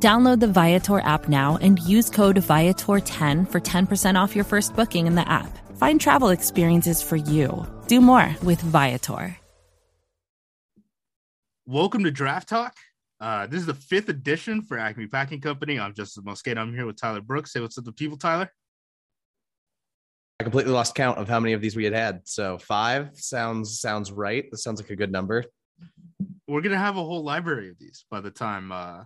Download the Viator app now and use code Viator10 for 10% off your first booking in the app. Find travel experiences for you. Do more with Viator. Welcome to Draft Talk. Uh, this is the fifth edition for Acme Packing Company. I'm Justin Mosqueda. I'm here with Tyler Brooks. Say what's up to people, Tyler. I completely lost count of how many of these we had had. So five sounds sounds right. This sounds like a good number. We're gonna have a whole library of these by the time uh,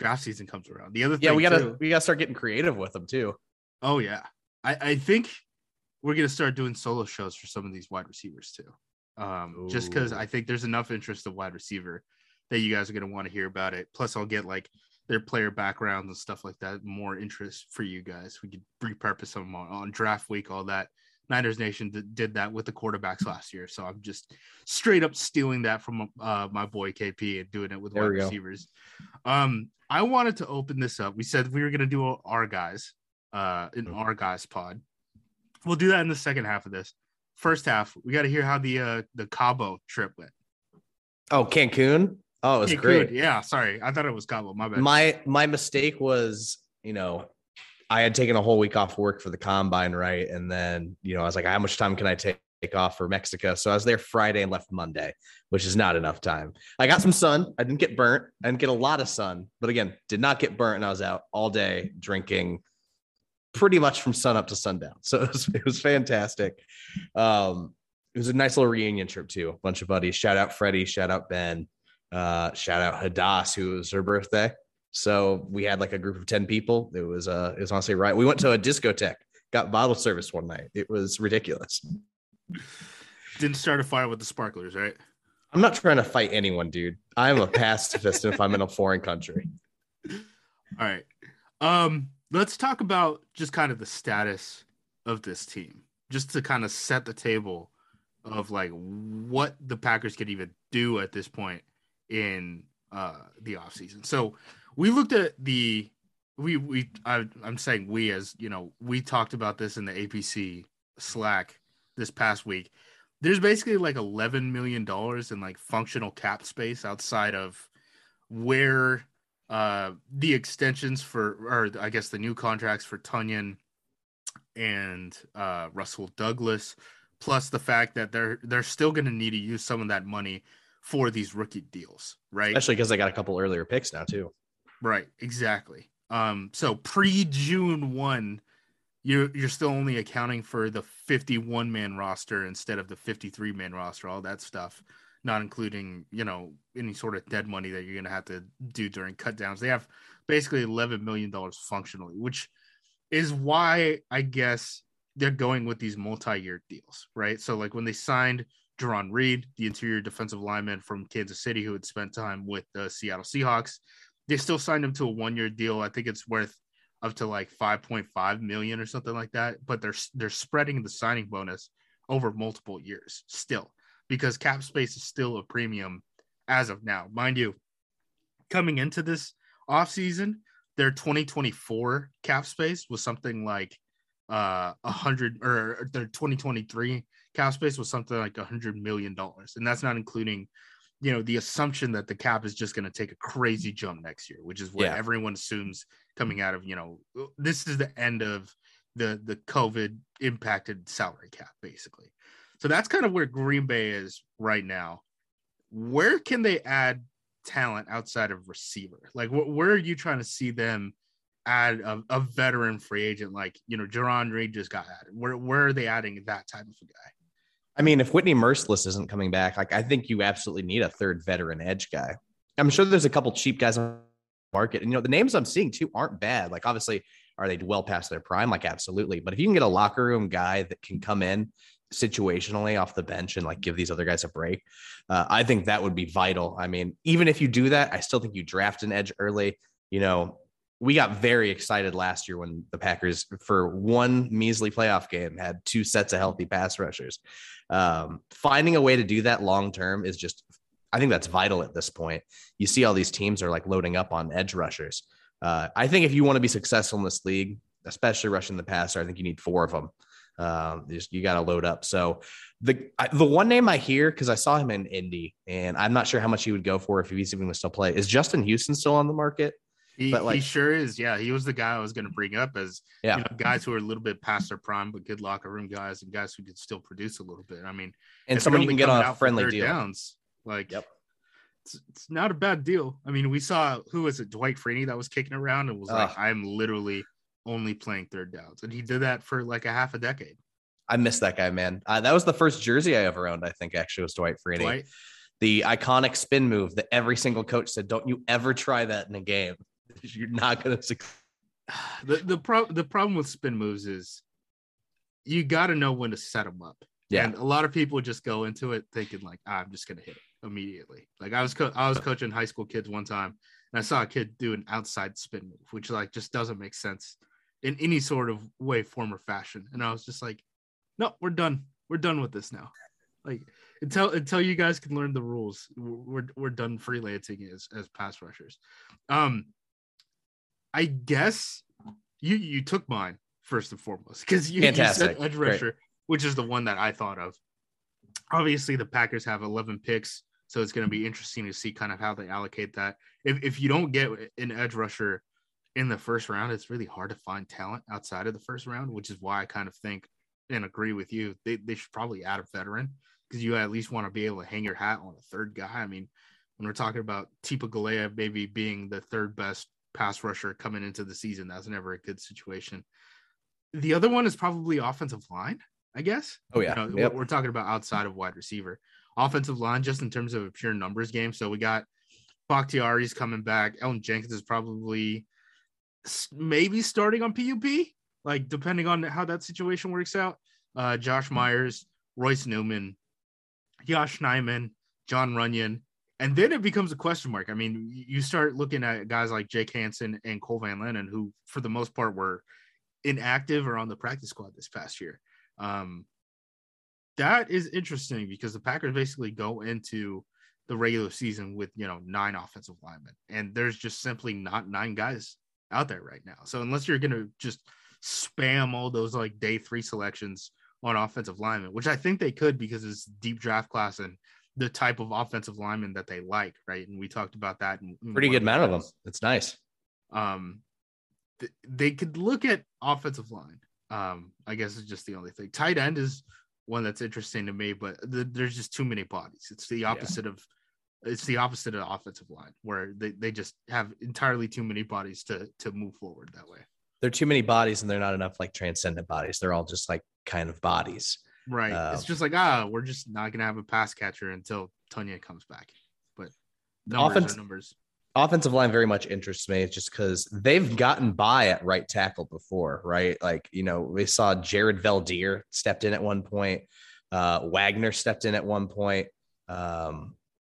draft season comes around. The other Yeah, we gotta too- we gotta start getting creative with them too. Oh yeah, I, I think we're gonna start doing solo shows for some of these wide receivers too. Um, just because I think there's enough interest of wide receiver that you guys are gonna want to hear about it. Plus, I'll get like their player backgrounds and stuff like that. More interest for you guys. We could repurpose them on, on draft week, all that. Niners Nation did, did that with the quarterbacks last year, so I'm just straight up stealing that from uh, my boy KP and doing it with There wide receivers. Um, I wanted to open this up. We said we were gonna do our guys, uh, in our guys pod. We'll do that in the second half of this. First half, we got to hear how the uh the Cabo trip went. Oh, Cancun. Oh, it was Cancun, great. Yeah, sorry, I thought it was Cabo. My bad. My my mistake was, you know, I had taken a whole week off work for the combine, right? And then, you know, I was like, how much time can I take? Take off for Mexico. So I was there Friday and left Monday, which is not enough time. I got some sun. I didn't get burnt. I didn't get a lot of sun, but again, did not get burnt. And I was out all day drinking pretty much from sun up to sundown. So it was, it was fantastic. Um, it was a nice little reunion trip too. A bunch of buddies. Shout out Freddie. Shout out Ben. Uh, shout out Hadass, who was her birthday. So we had like a group of 10 people. It was uh it was honestly right. We went to a discotheque, got bottle service one night. It was ridiculous. Didn't start a fire with the sparklers, right? I'm not trying to fight anyone, dude. I'm a pacifist if I'm in a foreign country. All right. Um, let's talk about just kind of the status of this team, just to kind of set the table of like what the Packers could even do at this point in uh the offseason. So we looked at the we we I, I'm saying we as you know we talked about this in the APC Slack this past week. There's basically like 11 million dollars in like functional cap space outside of where uh the extensions for or I guess the new contracts for Tonyan and uh Rasul Douglas plus the fact that they're they're still going to need to use some of that money for these rookie deals, right? Especially because they got a couple earlier picks now too. Right, exactly. Um, so pre June one, you're you're still only accounting for the 51 man roster instead of the 53 man roster, all that stuff, not including you know any sort of dead money that you're gonna have to do during cut downs. They have basically 11 million dollars functionally, which is why I guess they're going with these multi-year deals, right? So like when they signed Jarran Reed, the interior defensive lineman from Kansas City who had spent time with the Seattle Seahawks, they still signed him to a one-year deal. I think it's worth up to like 5.5 million or something like that, but they're they're spreading the signing bonus over multiple years still because cap space is still a premium as of now. Mind you, coming into this offseason, their 2024 cap space was something like uh a hundred or their 2023 cap space was something like a hundred million dollars and that's not including you know the assumption that the cap is just going to take a crazy jump next year which is what Yeah. everyone assumes coming out of you know uh, this is the end of the the covid impacted salary cap basically so that's kind of where green bay is right now where can they add talent outside of receiver like wh- where are you trying to see them add a, a veteran free agent like you know Jarran Reed just got added. Where where are they adding that type of a guy? I mean, if Whitney Mercilus isn't coming back, like I think you absolutely need a third veteran edge guy. I'm sure there's a couple cheap guys on the market, and you know the names I'm seeing too aren't bad. Like obviously, are they well past their prime? Like absolutely, but if you can get a locker room guy that can come in situationally off the bench and like give these other guys a break, uh, I think that would be vital. I mean, even if you do that, I still think you draft an edge early. You know, we got very excited last year when the Packers, for one measly playoff game, had two sets of healthy pass rushers. Um, finding a way to do that long term is just, I think that's vital at this point. You see, all these teams are like loading up on edge rushers. Uh, I think if you want to be successful in this league, especially rushing the passer, I think you need four of them. Um, just, you got to load up. So the the one name I hear because I saw him in Indy, and I'm not sure how much he would go for if he's even still play. Is Justin Houston still on the market? He, but like, he sure is. Yeah, he was the guy I was going to bring up as yeah. You know, guys who are a little bit past their prime, but good locker room guys and guys who could still produce a little bit. I mean, and someone you can get on a friendly deal. Downs, like, yep. It's, it's, not a bad deal. I mean, we saw who was it, Dwight Freeney, that was kicking around and was like, "I'm literally only playing third downs," and he did that for like a half a decade. I miss that guy, man. Uh, that was the first jersey I ever owned. I think actually was Dwight Freeney. Dwight? The iconic spin move that every single coach said, "Don't you ever try that in a game." you're not going to succeed. The the pro- the problem with spin moves is you got to know when to set them up. Yeah, and a lot of people just go into it thinking like ah, I'm just going to hit it immediately. Like I was co- I was coaching high school kids one time, and I saw a kid do an outside spin move, which like just doesn't make sense in any sort of way, form, or fashion. And I was just like, no, we're done. We're done with this now. Like until until you guys can learn the rules, we're we're done freelancing as as pass rushers. Um, I guess you you took mine first and foremost because you, you, said edge rusher, Great. which is the one that I thought of. Obviously, the Packers have 11 picks, so it's going to be interesting to see kind of how they allocate that. If if you don't get an edge rusher in the first round, it's really hard to find talent outside of the first round, which is why I kind of think and agree with you. They they should probably add a veteran because you at least want to be able to hang your hat on a third guy. I mean, when we're talking about Tipa Galeai maybe being the third best pass rusher coming into the season. That's never a good situation. The other one is probably offensive line, I guess. Oh yeah, you know, yep. we're talking about outside of wide receiver, offensive line, just in terms of a pure numbers game. So we got Bakhtiari's coming back. Elgton Jenkins is probably maybe starting on PUP, like depending on how that situation works out. Uh, Josh Myers, Royce Newman, Yosh Nijman, Jon Runyan, and then it becomes a question mark. I mean, you start looking at guys like Jake Hanson and Cole Van Lanen, who for the most part were inactive or on the practice squad this past year. Um, that is interesting because the Packers basically go into the regular season with you know nine offensive linemen, and there's just simply not nine guys out there right now. So unless you're gonna just spam all those like day three selections on offensive linemen, which I think they could because it's deep draft class and the type of offensive lineman that they like, right? And we talked about that. Pretty good amount of them. It's nice. Um, th- they could look at offensive line. Um, I guess it's just the only thing. Tight end is one that's interesting to me, but th- there's just too many bodies. It's the opposite yeah. of it's the opposite of offensive line where they, they just have entirely too many bodies to to move forward that way. There are too many bodies and they're not enough like transcendent bodies. They're all just like kind of bodies. Right. Um, it's just like, ah, we're just not gonna have a pass catcher until Tonyan comes back. But numbers offense, numbers. Offensive line very much interests me just because they've gotten by at right tackle before, right? Like, you know, we saw Jared Veldheer stepped in at one point, uh, Wagner stepped in at one point. Um,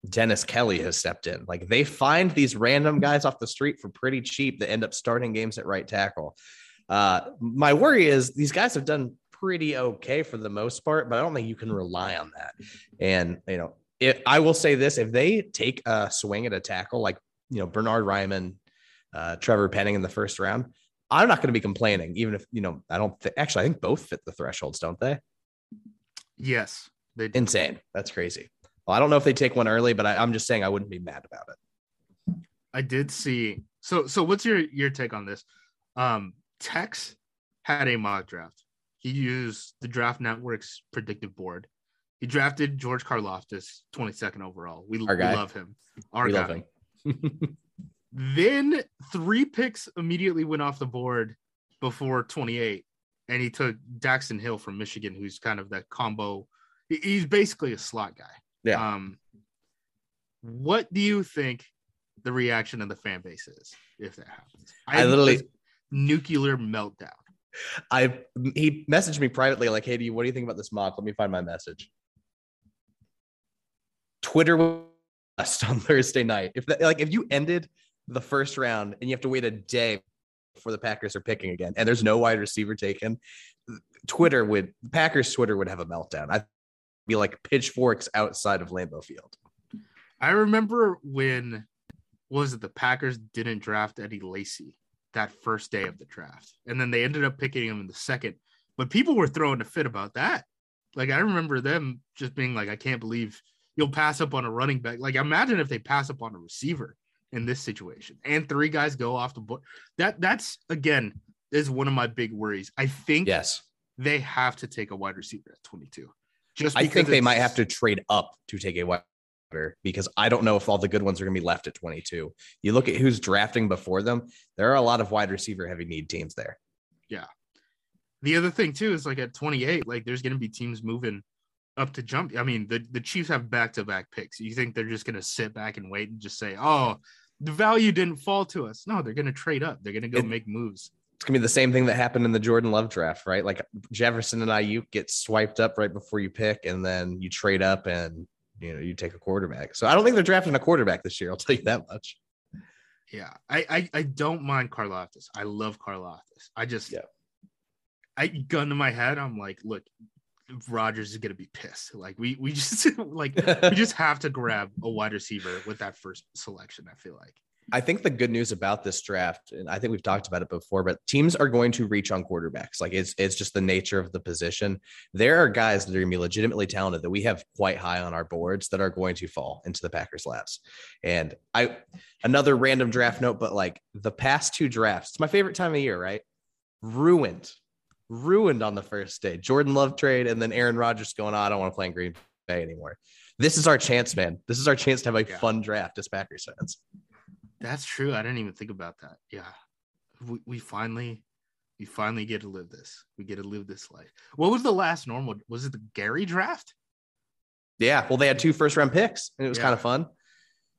Dennis Kelly has stepped in. Like they find these random guys off the street for pretty cheap that end up starting games at right tackle. Uh, my worry is these guys have done pretty okay for the most part, but I don't think you can rely on that. And, you know, if, I will say this if they take a swing at a tackle like, you know, Bernard Raimann, uh, Trevor Penning in the first round, I'm not going to be complaining, even if, you know, I don't th- actually, I think both fit the thresholds, don't they? Yes. They do. Insane. That's crazy. Well, I don't know if they take one early, but I, I'm just saying I wouldn't be mad about it. I did see. So, so what's your your take on this? Um, Tex had a mock draft he used the Draft Network's predictive board. He drafted George Karlaftis, 22nd overall. We, we love him. Our we guy. him. then three picks immediately went off the board before 28. And he took Daxton Hill from Michigan, who's kind of that combo. He's basically a slot guy. Yeah. Um, what do you think the reaction of the fan base is if that happens? I, I literally nuclear meltdown. I he messaged me privately like, "Hey, do you, what do you think about this mock?" Let me find my message. Twitter was on Thursday night. If that, like if you ended the first round and you have to wait a day before the Packers are picking again, and there's no wide receiver taken, Twitter would Packers Twitter would have a meltdown. I'd be like pitchforks outside of Lambeau Field. I remember when was it the Packers didn't draft Eddie Lacy that first day of the draft, and then they ended up picking him in the second. But people were throwing a fit about that. Like I remember them just being like, "I can't believe you'll pass up on a running back." Like imagine if they pass up on a receiver in this situation, and three guys go off the board. That that's again is one of my big worries. I think Yes. they have to take a wide receiver at 22. Just I think they might have to trade up to take a wide because I don't know if all the good ones are going to be left at 22. You look at who's drafting before them, there are a lot of wide receiver heavy need teams there. Yeah. The other thing too is like at 28, like there's going to be teams moving up to jump. I mean, the the Chiefs have back to back picks. You think they're just going to sit back and wait and just say, "Oh, the value didn't fall to us." No, they're going to trade up. They're going to go It- make moves. It's going to be the same thing that happened in the Jordan Love draft, right? Like Jefferson and Aiyuk get swiped up right before you pick, and then you trade up and you know you take a quarterback. So I don't think they're drafting a quarterback this year. I'll tell you that much. Yeah, I I, I don't mind Karlaftis. I love Karlaftis. I just Yeah. I gun to my head. I'm like, look, Rodgers is gonna be pissed. Like we we just like we just have to grab a wide receiver with that first selection. I feel like. I think the good news about this draft, and I think we've talked about it before, but teams are going to reach on quarterbacks. Like it's it's just the nature of the position. There are guys that are going to be legitimately talented that we have quite high on our boards that are going to fall into the Packers' laps. And I another random draft note, but like the past two drafts, it's my favorite time of year, right? Ruined, ruined on the first day. Jordan Love trade, and then Aaron Rodgers going, oh, I don't want to play in Green Bay anymore. This is our chance, man. This is our chance to have a Yeah. fun draft as Packers fans. That's true. I didn't even think about that. Yeah. We, we finally we finally get to live this. We get to live this life. What was the last normal? Was it the Gary draft? Yeah, well, they had two first round picks, and it was Yeah. kind of fun.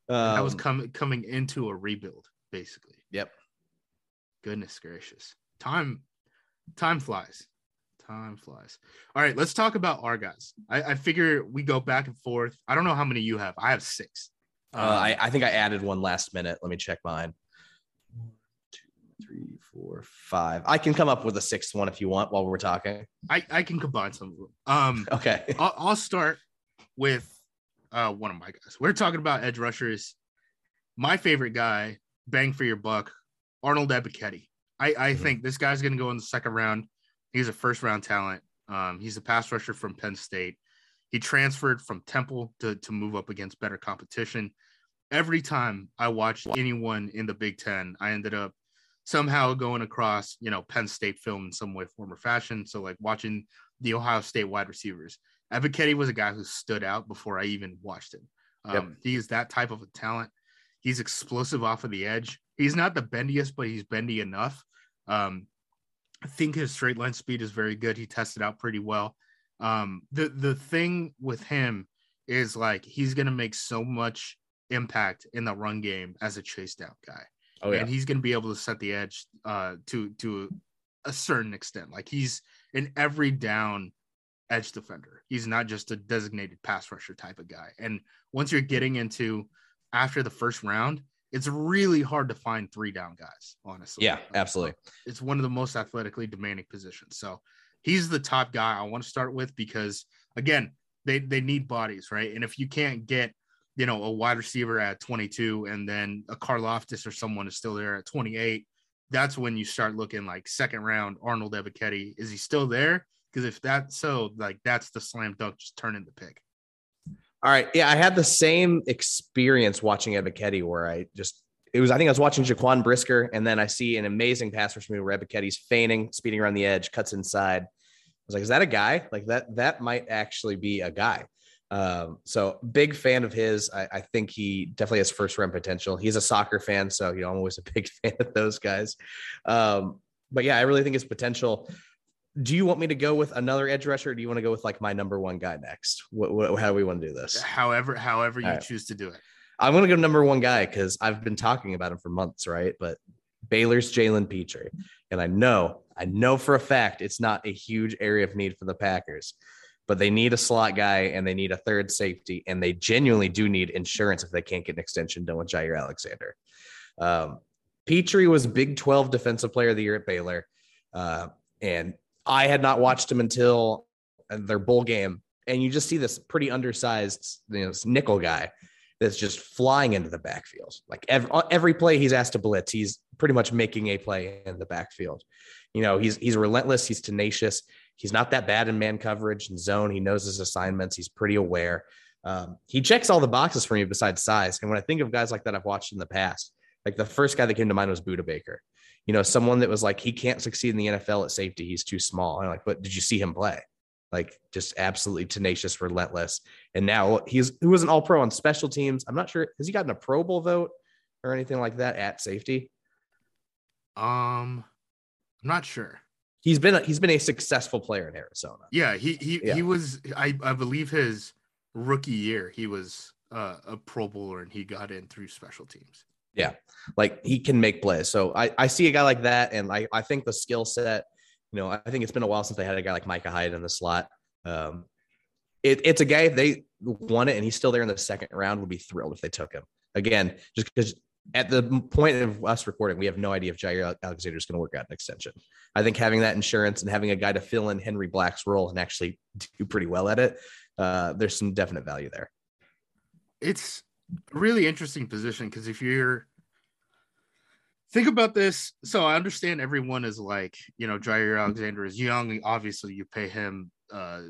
Um, that was coming coming into a rebuild, basically. Yep. Goodness gracious. Time time flies. Time flies. All right, let's talk about our guys. I, I figure we go back and forth. I don't know how many you have. I have six. Uh, I, I think I added one last minute. Let me check mine. One, two, three, four, five. I can come up with a sixth one if you want while we're talking. I, I can combine some of them. Um Okay. I'll, I'll start with uh, one of my guys. We're talking about edge rushers. My favorite guy, bang for your buck, Arnold Ebiketie. I, I Mhm. think this guy's going to go in the second round. He's a first round talent. Um, he's a pass rusher from Penn State. He transferred from Temple to, to move up against better competition. Every time I watched anyone in the Big Ten, I ended up somehow going across, you know, Penn State film in some way, form, or fashion. So, like watching the Ohio State wide receivers. Ebiketie was a guy who stood out before I even watched him. Um, Yep. He is that type of a talent. He's explosive off of the edge. He's not the bendiest, but he's bendy enough. Um, I think his straight line speed is very good. He tested out pretty well. Um, the the thing with him is like he's gonna make so much impact in the run game as a chase down guy Oh yeah. and he's going to be able to set the edge uh, to to a certain extent. Like he's an every down edge defender. He's not just a designated pass rusher type of guy. And once you're getting into after the first round, it's really hard to find three down guys. Honestly, Yeah, absolutely. It's one of the most athletically demanding positions. So he's the top guy I want to start with because again, they they need bodies, right? And if you can't get you know, a wide receiver at 22 and then a Karlaftis or someone is still there at 28, that's when you start looking like second round Arnold Ebiketie. Is he still there? Because if that's so, like that's the slam dunk, just turn in the pick. All right. Yeah, I had the same experience watching Ebiketie where I just it was I think I was watching Jaquan Brisker and then I see an amazing pass rush move where Ebiketie's feigning, speeding around the edge, cuts inside. I was like, is that a guy? Like that that might actually be a guy. Um, so big fan of his. I, I think he definitely has first round potential. He's a soccer fan, so you know I'm always a big fan of those guys. Um, but yeah, I really think his potential. Do you want me to go with another edge rusher? Or do you want to go with like my number one guy next? What, what how do we want to do this? However, however you right. choose to do it. I'm gonna go number one guy because I've been talking about him for months, right? But Baylor's Jalen Pitre, and I know, I know for a fact it's not a huge area of need for the Packers, but they need a slot guy and they need a third safety, and they genuinely do need insurance if they can't get an extension done with Jaire Alexander. Um, Pitre was Big 12 Defensive Player of the Year at Baylor. Uh, and I had not watched him until their bowl game. And you just see this pretty undersized you know, nickel guy that's just flying into the backfield. Like every, every play he's asked to blitz, he's pretty much making a play in the backfield. You know, he's he's relentless, he's tenacious. He's not that bad in man coverage and zone. He knows his assignments. He's pretty aware. Um, he checks all the boxes for me besides size. And when I think of guys like that I've watched in the past, like the first guy that came to mind was Budda Baker. You know, someone that was like, he can't succeed in the NFL at safety. He's too small. And I'm like, but did you see him play? Like just absolutely tenacious, relentless. And now he's he was an all pro on special teams. I'm not sure. Has he gotten a Pro Bowl vote or anything like that at safety? Um, I'm not sure. He's been a, he's been a successful player in Arizona. Yeah, he he yeah. he was. I I believe his rookie year he was uh, a Pro Bowler and he got in through special teams. Yeah, like he can make plays. So I I see a guy like that, and I I think the skill set. You know, I think it's been a while since they had a guy like Micah Hyde in the slot. Um, it, it's a guy if they won it and he's still there in the second round, would be thrilled if they took him. Again, just because at the point of us recording, we have no idea if Jaire Alexander is going to work out an extension. I think having that insurance and having a guy to fill in Henry Black's role and actually do pretty well at it, uh, there's some definite value there. It's a really interesting position because if you're think about this, so I understand everyone is like, you know, Jaire Alexander is young. Obviously, you pay him. Uh,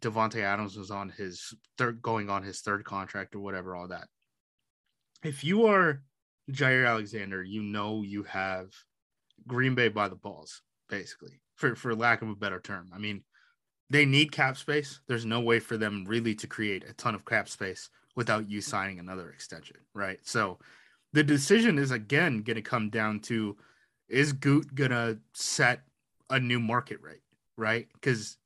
Davante Adams was on his third, going on his third contract or whatever, all that. If you are Jaire Alexander, you know you have Green Bay by the balls, basically, for, for lack of a better term. I mean, they need cap space. There's no way for them really to create a ton of cap space without you signing another extension, right? So the decision is again going to come down to is Gute going to set a new market rate, right? Because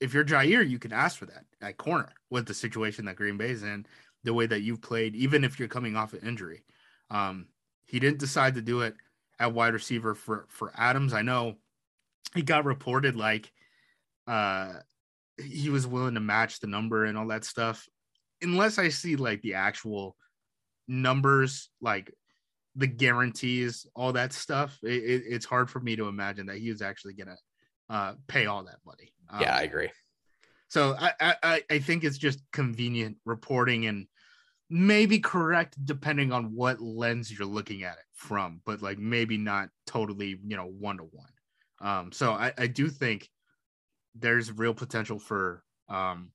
if you're Jaire, you can ask for that at corner with the situation that Green Bay is in, the way that you've played, even if you're coming off an injury. Um, he didn't decide to do it at wide receiver for for Adams. I know he got reported like uh he was willing to match the number and all that stuff. Unless I see like the actual numbers, like the guarantees, all that stuff, it, it, it's hard for me to imagine that he was actually gonna uh, pay all that money. Um, yeah, I agree. So I, I I think it's just convenient reporting and maybe correct depending on what lens you're looking at it from, but like maybe not totally, you know, one to one. Um, so I, I do think there's real potential for um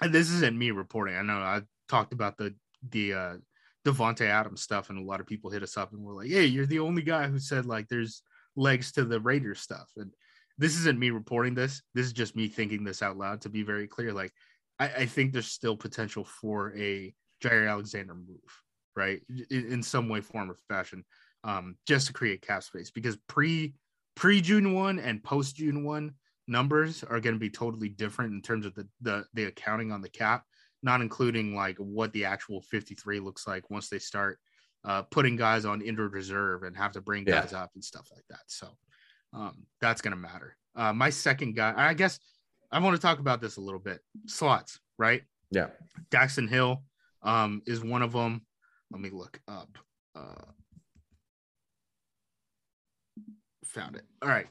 and this isn't me reporting. I know I talked about the the uh Davante Adams stuff, and a lot of people hit us up and we're like, "Hey, you're the only guy who said like there's legs to the Raiders stuff." And this isn't me reporting this. This is just me thinking this out loud. To be very clear, like I, I think there's still potential for a Jaire Alexander move, right? In, in, some way, form, or fashion, um, just to create cap space because pre pre June one and post June one numbers are going to be totally different in terms of the, the the accounting on the cap, not including like what the actual 53 looks like once they start uh, putting guys on injured reserve and have to bring guys yeah. up and stuff like that. So um, that's going to matter. Uh, my second guy, I guess I want to talk about this a little bit. Slots, right? Yeah. Daxton Hill, um, is one of them. Let me look up. Uh, found it. All right.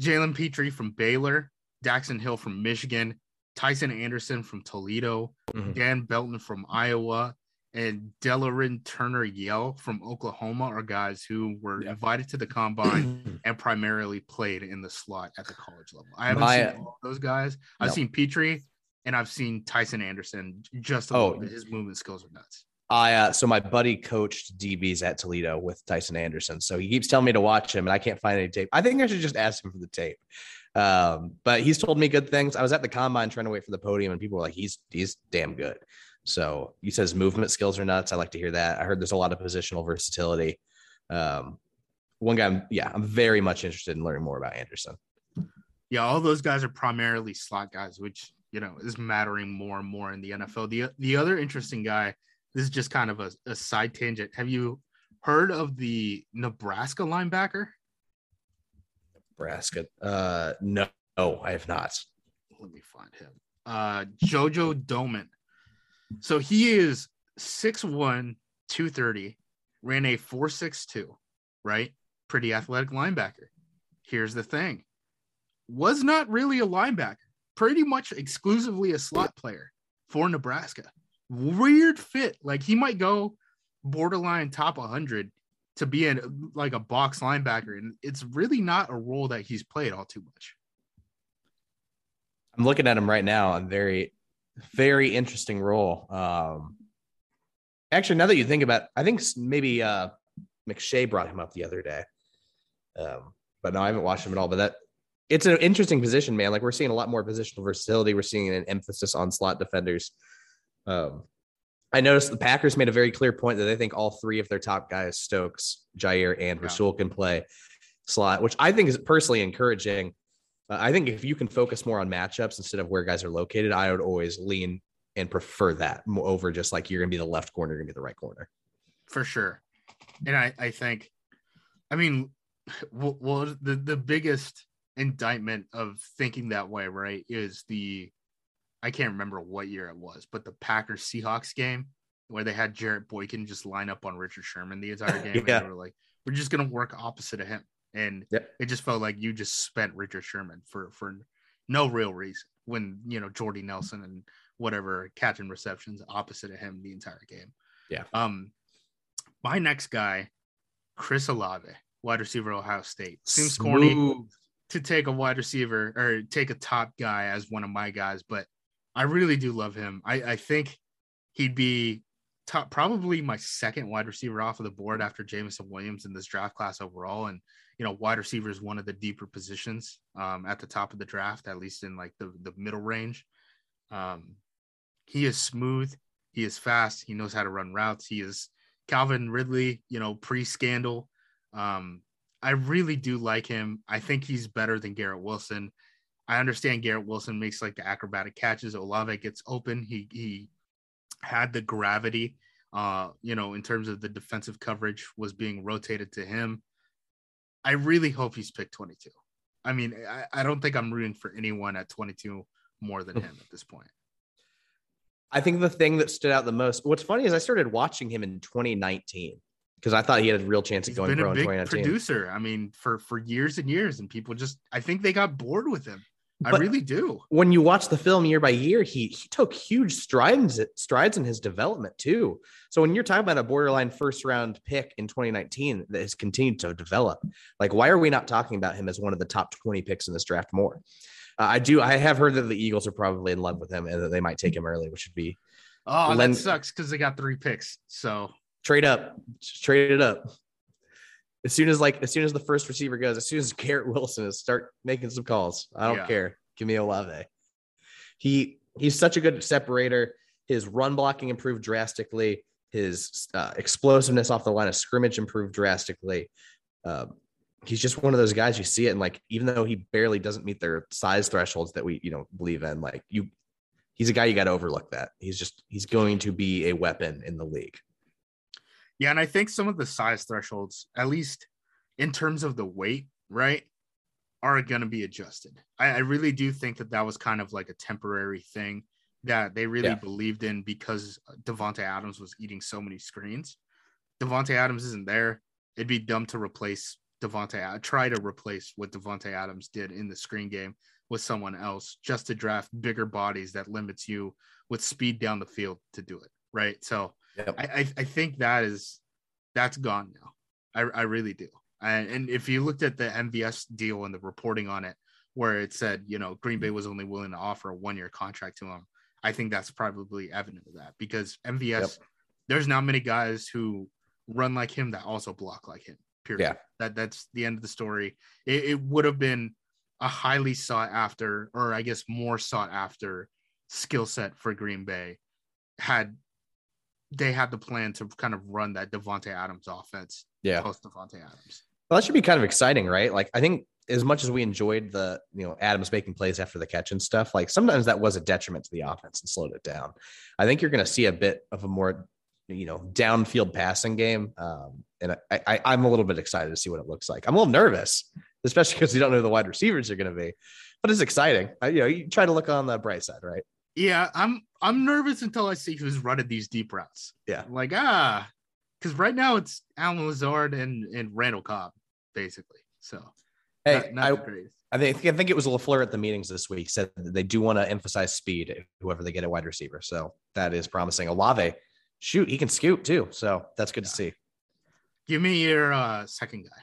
Jalen Pitre from Baylor, Daxton Hill from Michigan, Tycen Anderson from Toledo, mm-hmm. Dane Belton from Iowa, and Delarrin Turner Yell from Oklahoma are guys who were yeah. invited to the combine and primarily played in the slot at the college level. I haven't My, seen all those guys. I've no. seen Pitre and I've seen Tycen Anderson just a oh, bit. His movement skills are nuts. I uh, so my buddy coached DBs at Toledo with Tycen Anderson, so he keeps telling me to watch him, and I can't find any tape. I think I should just ask him for the tape. Um, but he's told me good things. I was at the combine trying to wait for the podium, and people were like, "He's he's damn good." So he says movement skills are nuts. I like to hear that. I heard there's a lot of positional versatility. Um, one guy, I'm, yeah, I'm very much interested in learning more about Anderson. Yeah, all those guys are primarily slot guys, which you know is mattering more and more in the NFL. The the other interesting guy, this is just kind of a, a side tangent. Have you heard of the Nebraska linebacker? Nebraska. Uh no, no, I have not. Let me find him. Uh Jojo Domann. So he is 6'1, 230, ran a 462, right? pretty athletic linebacker. Here's the thing was not really a linebacker, pretty much exclusively a slot player for Nebraska. Weird fit. Like he might go borderline top 100 to be in like a box linebacker. And it's really not a role that he's played all too much. I'm looking at him right now. A very, very interesting role. Um, actually, now that you think about, it, I think maybe uh, McShay brought him up the other day. Um, but no, I haven't watched him at all. But that it's an interesting position, man. Like we're seeing a lot more positional versatility. We're seeing an emphasis on slot defenders. Um, I noticed the Packers made a very clear point that they think all three of their top guys, Stokes, Jaire, and Rasul, can play slot, which I think is personally encouraging. Uh, I think if you can focus more on matchups instead of where guys are located, I would always lean and prefer that over just like you're going to be the left corner, you're going to be the right corner. For sure. And I, I think, I mean, well, the, the biggest indictment of thinking that way, right, is the I can't remember what year it was, but the Packers Seahawks game where they had Jarrett Boykin just line up on Richard Sherman the entire game. yeah. And they were like, we're just gonna work opposite of him. And yep. it just felt like you just spent Richard Sherman for for no real reason when you know Jordy Nelson and whatever catching receptions opposite of him the entire game. Yeah. Um my next guy, Chris Olave, wide receiver Ohio State. Seems Smooth. corny to take a wide receiver or take a top guy as one of my guys, but I really do love him. I, I think he'd be top, probably my second wide receiver off of the board after Jameson Williams in this draft class overall. And, you know, wide receiver is one of the deeper positions um, at the top of the draft, at least in like the, the middle range. Um, he is smooth. He is fast. He knows how to run routes. He is Calvin Ridley, you know, pre scandal. Um, I really do like him. I think he's better than Garrett Wilson. I understand Garrett Wilson makes like the acrobatic catches. Olave gets open. He he had the gravity, uh, you know, in terms of the defensive coverage was being rotated to him. I really hope he's picked 22. I mean, I, I don't think I'm rooting for anyone at 22 more than him at this point. I think the thing that stood out the most. What's funny is I started watching him in 2019 because I thought he had a real chance of going been pro a big in 2019. Producer, I mean, for for years and years, and people just I think they got bored with him. I really do. When you watch the film year by year, he he took huge strides strides in his development too. So when you're talking about a borderline first round pick in 2019 that has continued to develop, like why are we not talking about him as one of the top 20 picks in this draft more? Uh, I do. I have heard that the Eagles are probably in love with him and that they might take him early, which would be. Oh, that sucks because they got three picks. So trade up, Just trade it up. As soon as like as soon as the first receiver goes, as soon as Garrett Wilson is start making some calls, I don't yeah. care. Give me Olave. He he's such a good separator. His run blocking improved drastically. His uh, explosiveness off the line of scrimmage improved drastically. Um, he's just one of those guys you see it and like even though he barely doesn't meet their size thresholds that we you know believe in like you he's a guy you got to overlook that he's just he's going to be a weapon in the league yeah, and I think some of the size thresholds, at least in terms of the weight, right, are going to be adjusted. I, I, really do think that that was kind of like a temporary thing that they really yeah. believed in because Davante Adams was eating so many screens. Davante Adams isn't there. It'd be dumb to replace Davante. Try to replace what Davante Adams did in the screen game with someone else just to draft bigger bodies that limits you with speed down the field to do it. Right. So Yep. I, I, I think that is that's gone now. I, I really do. And, and if you looked at the MVS deal and the reporting on it, where it said, you know, Green Bay was only willing to offer a one year contract to him, I think that's probably evident of that because MVS, yep. there's not many guys who run like him that also block like him. Period. Yeah. That that's the end of the story. It, it would have been a highly sought after, or I guess more sought after skill set for Green Bay had they had the plan to kind of run that Davante Adams offense. Yeah, post Davante Adams. Well, that should be kind of exciting, right? Like, I think as much as we enjoyed the you know Adams making plays after the catch and stuff, like sometimes that was a detriment to the offense and slowed it down. I think you're going to see a bit of a more you know downfield passing game, um, and I, I I'm a little bit excited to see what it looks like. I'm a little nervous, especially because you don't know who the wide receivers are going to be, but it's exciting. I, you know, you try to look on the bright side, right? Yeah, I'm I'm nervous until I see who's running these deep routes. Yeah, like ah, because right now it's Allen Lazard and and Randall Cobb, basically. So Hey, not, not I. I think I think it was Lafleur at the meetings this week said that they do want to emphasize speed, whoever they get at wide receiver. So that is promising. Olave, shoot, he can scoot too. So that's good to see. Give me your uh, second guy.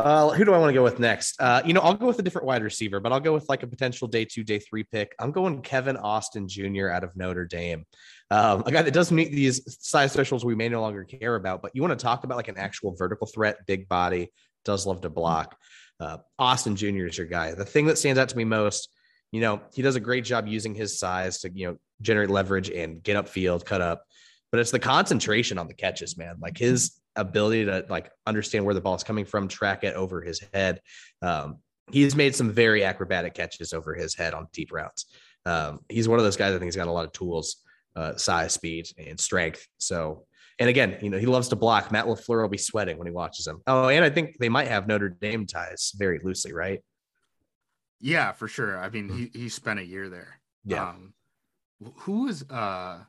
Uh, who do I want to go with next? Uh, you know, I'll go with a different wide receiver, but I'll go with like a potential day two, day three pick. I'm going Kevin Austin Jr. out of Notre Dame, um, a guy that doesn't meet these size thresholds we may no longer care about. But you want to talk about like an actual vertical threat, big body, does love to block. Uh, Austin Jr. is your guy. The thing that stands out to me most, you know, he does a great job using his size to you know generate leverage and get upfield, cut up. But it's the concentration on the catches, man. Like his ability to like understand where the ball is coming from, track it over his head. Um, he's made some very acrobatic catches over his head on deep routes. Um, he's one of those guys. I think he's got a lot of tools, uh, size, speed, and strength. So, and again, you know, he loves to block. Matt Lafleur will be sweating when he watches him. Oh, and I think they might have Notre Dame ties very loosely, right? Yeah, for sure. I mean, he he spent a year there. Yeah. Um, wh- who was uh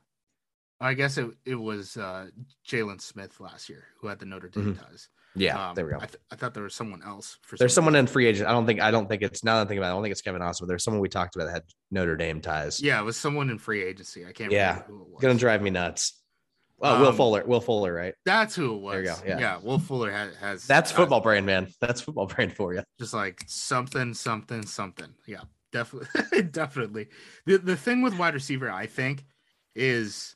I guess it, it was uh Jalen Smith last year who had the Notre Dame ties. Yeah, Um, there we go. I, th- I thought there was someone else for There's someone in free agent. I don't think I don't think it's now that I think about it, I don't think it's Kevin Austin, but there's someone we talked about that had Notre Dame ties. Yeah, it was someone in free agency. I can't Yeah. remember who it was. Gonna drive me nuts. Oh, Will Um, Fuller. Will Fuller, right? That's who it was. There you go, yeah. yeah. Will Fuller has, has That's uh, football brain, man. That's football brain for you. just like something, something, something. Yeah, definitely, definitely. The the thing with wide receiver, I think, is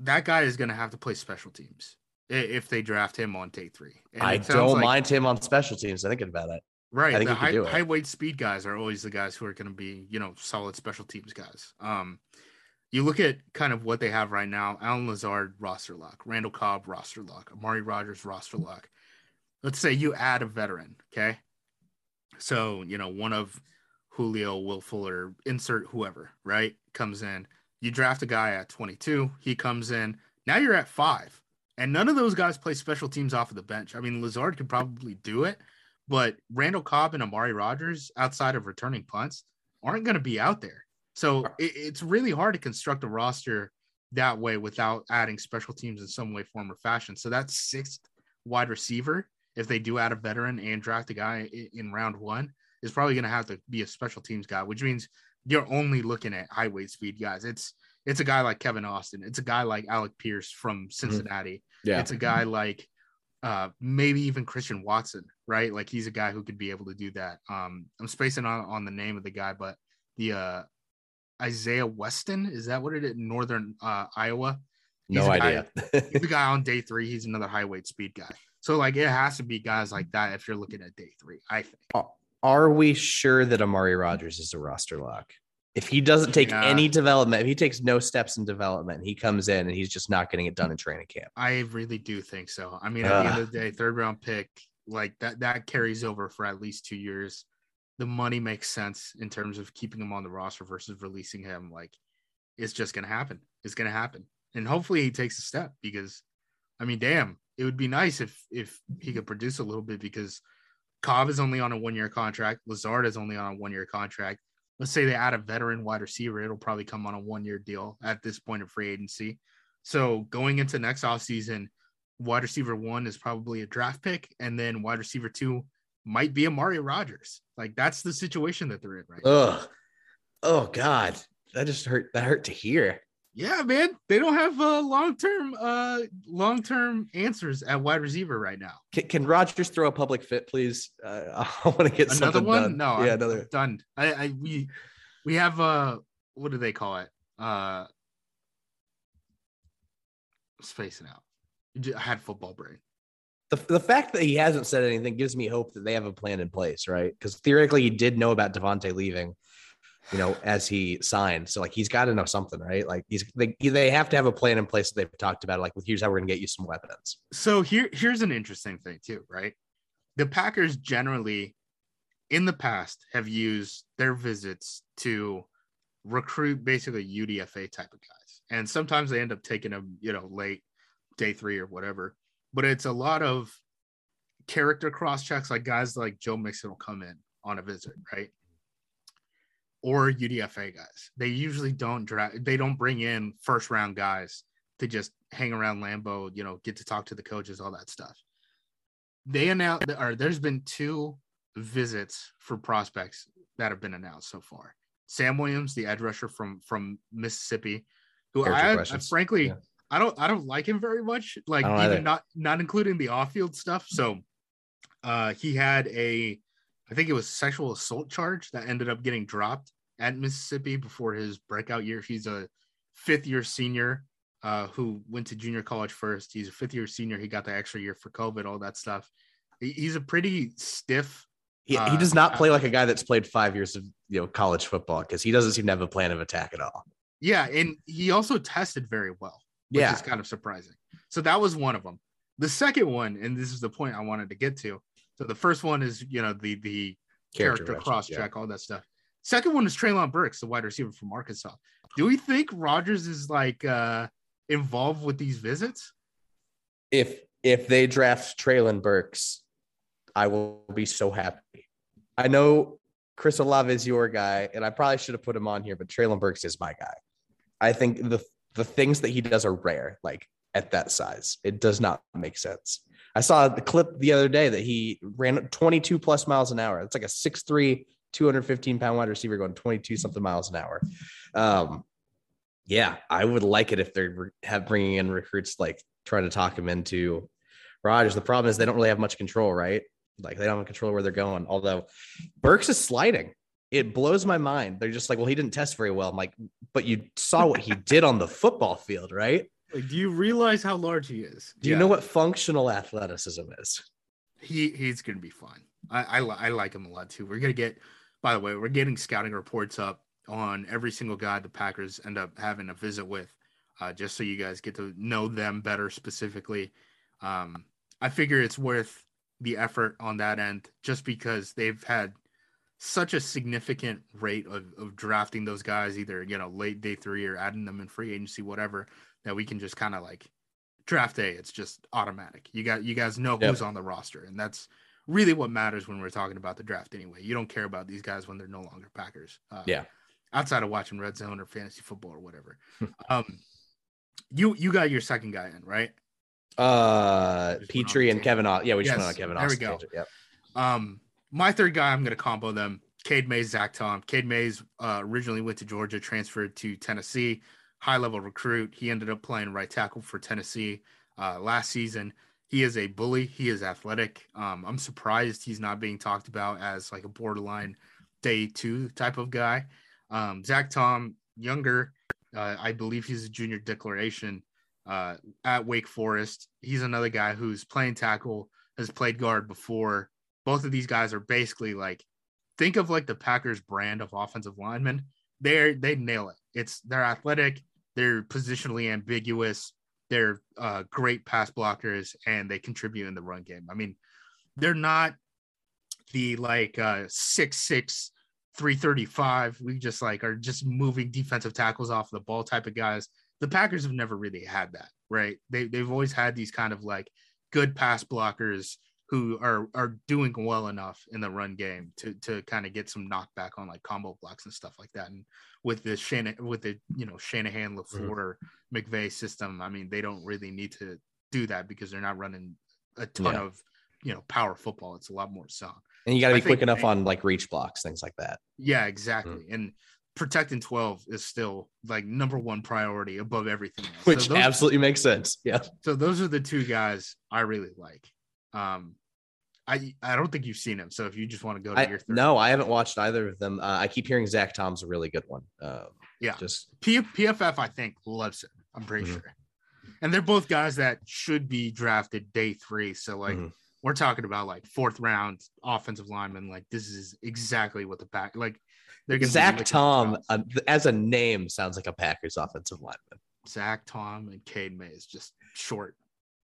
that guy is going to have to play special teams if they draft him on day three. And I don't like- mind him on special teams. I'm thinking about it. Right, I think the he high, do it. high weight speed guys are always the guys who are going to be, you know, solid special teams guys. Um, you look at kind of what they have right now: Allen Lazard roster lock, Randall Cobb roster lock, Amari Rogers roster lock. Let's say you add a veteran, okay? So you know one of Julio, Will Fuller, insert whoever, right? Comes in. You draft a guy at 22. He comes in. Now you're at five, and none of those guys play special teams off of the bench. I mean, Lazard could probably do it, but Randall Cobb and Amari Rogers, outside of returning punts, aren't going to be out there. So it, it's really hard to construct a roster that way without adding special teams in some way, form, or fashion. So that sixth wide receiver, if they do add a veteran and draft a guy in round one, is probably going to have to be a special teams guy, which means you're only looking at highway speed guys. It's it's a guy like Kevin Austin. It's a guy like Alec Pierce from Cincinnati. Yeah. It's a guy like uh maybe even Christian Watson, right? Like he's a guy who could be able to do that. Um I'm spacing on on the name of the guy, but the uh Isaiah Weston, is that what it is? Northern uh Iowa. He's no a guy- idea. He's a guy on day three. He's another high weight speed guy. So like it has to be guys like that if you're looking at day three, I think. Are we sure that Amari Rogers is a roster lock? If he doesn't take Yeah. any development, if he takes no steps in development, he comes in and he's just not getting it done in training camp. I really do think so. I mean, at the end of the day, third round pick, like that that carries over for at least two years. The money makes sense in terms of keeping him on the roster versus releasing him. Like it's just gonna happen. It's gonna happen. And hopefully he takes a step because I mean, damn, it would be nice if if he could produce a little bit because Cobb is only on a one year contract. Lazard is only on a one year contract. Let's say they add a veteran wide receiver, it'll probably come on a one year deal at this point of free agency. So going into next offseason, wide receiver one is probably a draft pick, and then wide receiver two might be Amari Rogers. Like that's the situation that they're in right now. Oh God. That just hurt. That hurt to hear. Yeah, man. They don't have uh long term uh long term answers at wide receiver right now. Can, can Rodgers throw a public fit, please? Uh, I want to get another something one? done. No, yeah, I'm, another. I'm done. I, I we we have uh what do they call it? Uh spacing out. I had football brain. The, the fact that he hasn't said anything gives me hope that they have a plan in place, right? Because theoretically, he did know about Davante leaving, you know, as he signed. So like he's got to know something, right? Like he's they they have to have a plan in place that they've talked about. Like, with here's how we're gonna get you some weapons. So here here's an interesting thing too, right? The Packers generally in the past have used their visits to recruit basically UDFA type of guys. And sometimes they end up taking them, you know, late day 3 or whatever. But it's a lot of character cross checks like guys like Joe Mixon will come in on a visit, right? Or UDFA guys. They usually don't draft they don't bring in first round guys to just hang around Lambeau, you know, get to talk to the coaches, all that stuff. they announced, or there's been two visits for prospects that have been announced so far. Sam Williams, the edge rusher from from Mississippi, who I, I, frankly yeah. I don't I don't like him very much. Like even either. not not including the off field stuff. So uh he had a I think it was sexual assault charge that ended up getting dropped at Mississippi before his breakout year. He's a fifth year senior uh, who went to junior college first. He's a fifth year senior. He got the extra year for COVID, all that stuff. He's a pretty stiff. He, uh, he does not play like a guy that's played five years of you know college football because he doesn't seem to have a plan of attack at all. Yeah, and he also tested very well, which yeah. is kind of surprising. So that was one of them. The second one, and this is the point I wanted to get to. So the first one is you know the the character, character cross check, yeah. all that stuff. Second one is Treylon Burks, the wide receiver from Arkansas. Do we think Rodgers is like uh involved with these visits? If if they draft Treylon Burks, I will be so happy. I know Chris Olave is your guy, and I probably should have put him on here, but Treylon Burks is my guy. I think the the things that he does are rare, like at that size. It does not make sense. I saw the clip the other day that he ran 22 plus miles an hour. It's like a 6'3, 215 pound wide receiver going 22 something miles an hour. Um, yeah, I would like it if they're have bringing in recruits like trying to talk him into Rodgers. The problem is they don't really have much control, right? Like they don't have control where they're going. Although Burks is sliding, it blows my mind. They're just like, well, he didn't test very well. I'm like, but you saw what he did on the football field, right? Like, do you realize how large he is? Do you know what functional athleticism is? He he's gonna be fine. I, I I like him a lot too. We're gonna get. By the way, we're getting scouting reports up on every single guy the Packers end up having a visit with, uh, just so you guys get to know them better specifically. Um, I figure it's worth the effort on that end just because they've had such a significant rate of, of drafting those guys either you know late day three or adding them in free agency whatever that we can just kind of like draft day it's just automatic you got you guys know yep. who's on the roster and that's really what matters when we're talking about the draft anyway you don't care about these guys when they're no longer packers uh, yeah outside of watching Red Zone or fantasy football or whatever. um, you you got your second guy in right? Uh, Pitre and Kevin. Yeah, we just yes, went on Kevin. There we go. Yep. Um, my third guy, I'm gonna combo them. Cade Mays, Zach Tom. Cade Mays uh, originally went to Georgia, transferred to Tennessee, high level recruit. He ended up playing right tackle for Tennessee uh, last season. He is a bully. He is athletic. Um, I'm surprised he's not being talked about as like a borderline day two type of guy. Um, Zach Tom, younger, uh, I believe he's a junior declaration uh, at Wake Forest. He's another guy who's playing tackle, has played guard before. Both of these guys are basically like, think of like the Packers brand of offensive linemen. They're they nail it. It's they're athletic, they're positionally ambiguous, they're uh, great pass blockers, and they contribute in the run game. I mean, they're not the like uh six six 335. We just like are just moving defensive tackles off the ball type of guys. The Packers have never really had that, right? They they've always had these kind of like good pass blockers who are are doing well enough in the run game to to kind of get some knockback on like combo blocks and stuff like that. And with the Shanahan with the you know Shanahan LaFleur mm-hmm. McVay system, I mean they don't really need to do that because they're not running a ton yeah. of you know power football. It's a lot more song. And you got to be quick enough on like reach blocks, things like that. Yeah, exactly. Mm. And protecting 12 is still like number one priority above everything else. Which so those, absolutely makes sense. Yeah. So those are the two guys I really like. Um I I don't think you've seen him. So if you just want to go to I, your third no, I haven't watched either of them. Uh, I keep hearing Zach Tom's a really good one. Um, yeah, just P- PFF I think loves it. I'm pretty mm-hmm. sure. And they're both guys that should be drafted day three. So like mm-hmm we're talking about like fourth round offensive lineman. Like this is exactly what the pack like. They're Zach Tom uh, as a name sounds like a Packers offensive lineman. Zach Tom and Cade May is just short.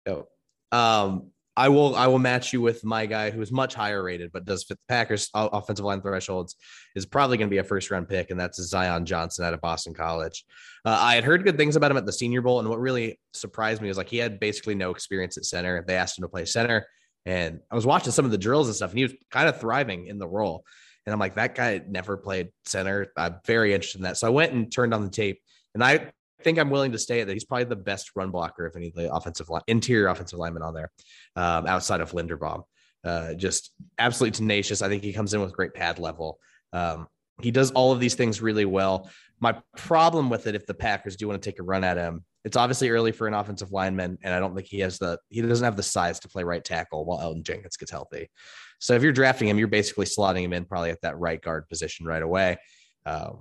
Oh, um, I will I will match you with my guy who is much higher rated, but does fit the Packers offensive line thresholds. Is probably going to be a first round pick, and that's Zion Johnson out of Boston College. Uh, I had heard good things about him at the Senior Bowl, and what really surprised me was like he had basically no experience at center. They asked him to play center. And I was watching some of the drills and stuff, and he was kind of thriving in the role. And I'm like, that guy never played center. I'm very interested in that. So I went and turned on the tape, and I think I'm willing to stay at that. He's probably the best run blocker of any of the offensive line, interior offensive lineman on there, um, outside of Linderbaum. Uh, just absolutely tenacious. I think he comes in with great pad level. Um, he does all of these things really well. My problem with it, if the Packers do want to take a run at him, it's obviously early for an offensive lineman, and I don't think he has the he doesn't have the size to play right tackle while Elgton Jenkins gets healthy. So if you're drafting him, you're basically slotting him in probably at that right guard position right away. Uh,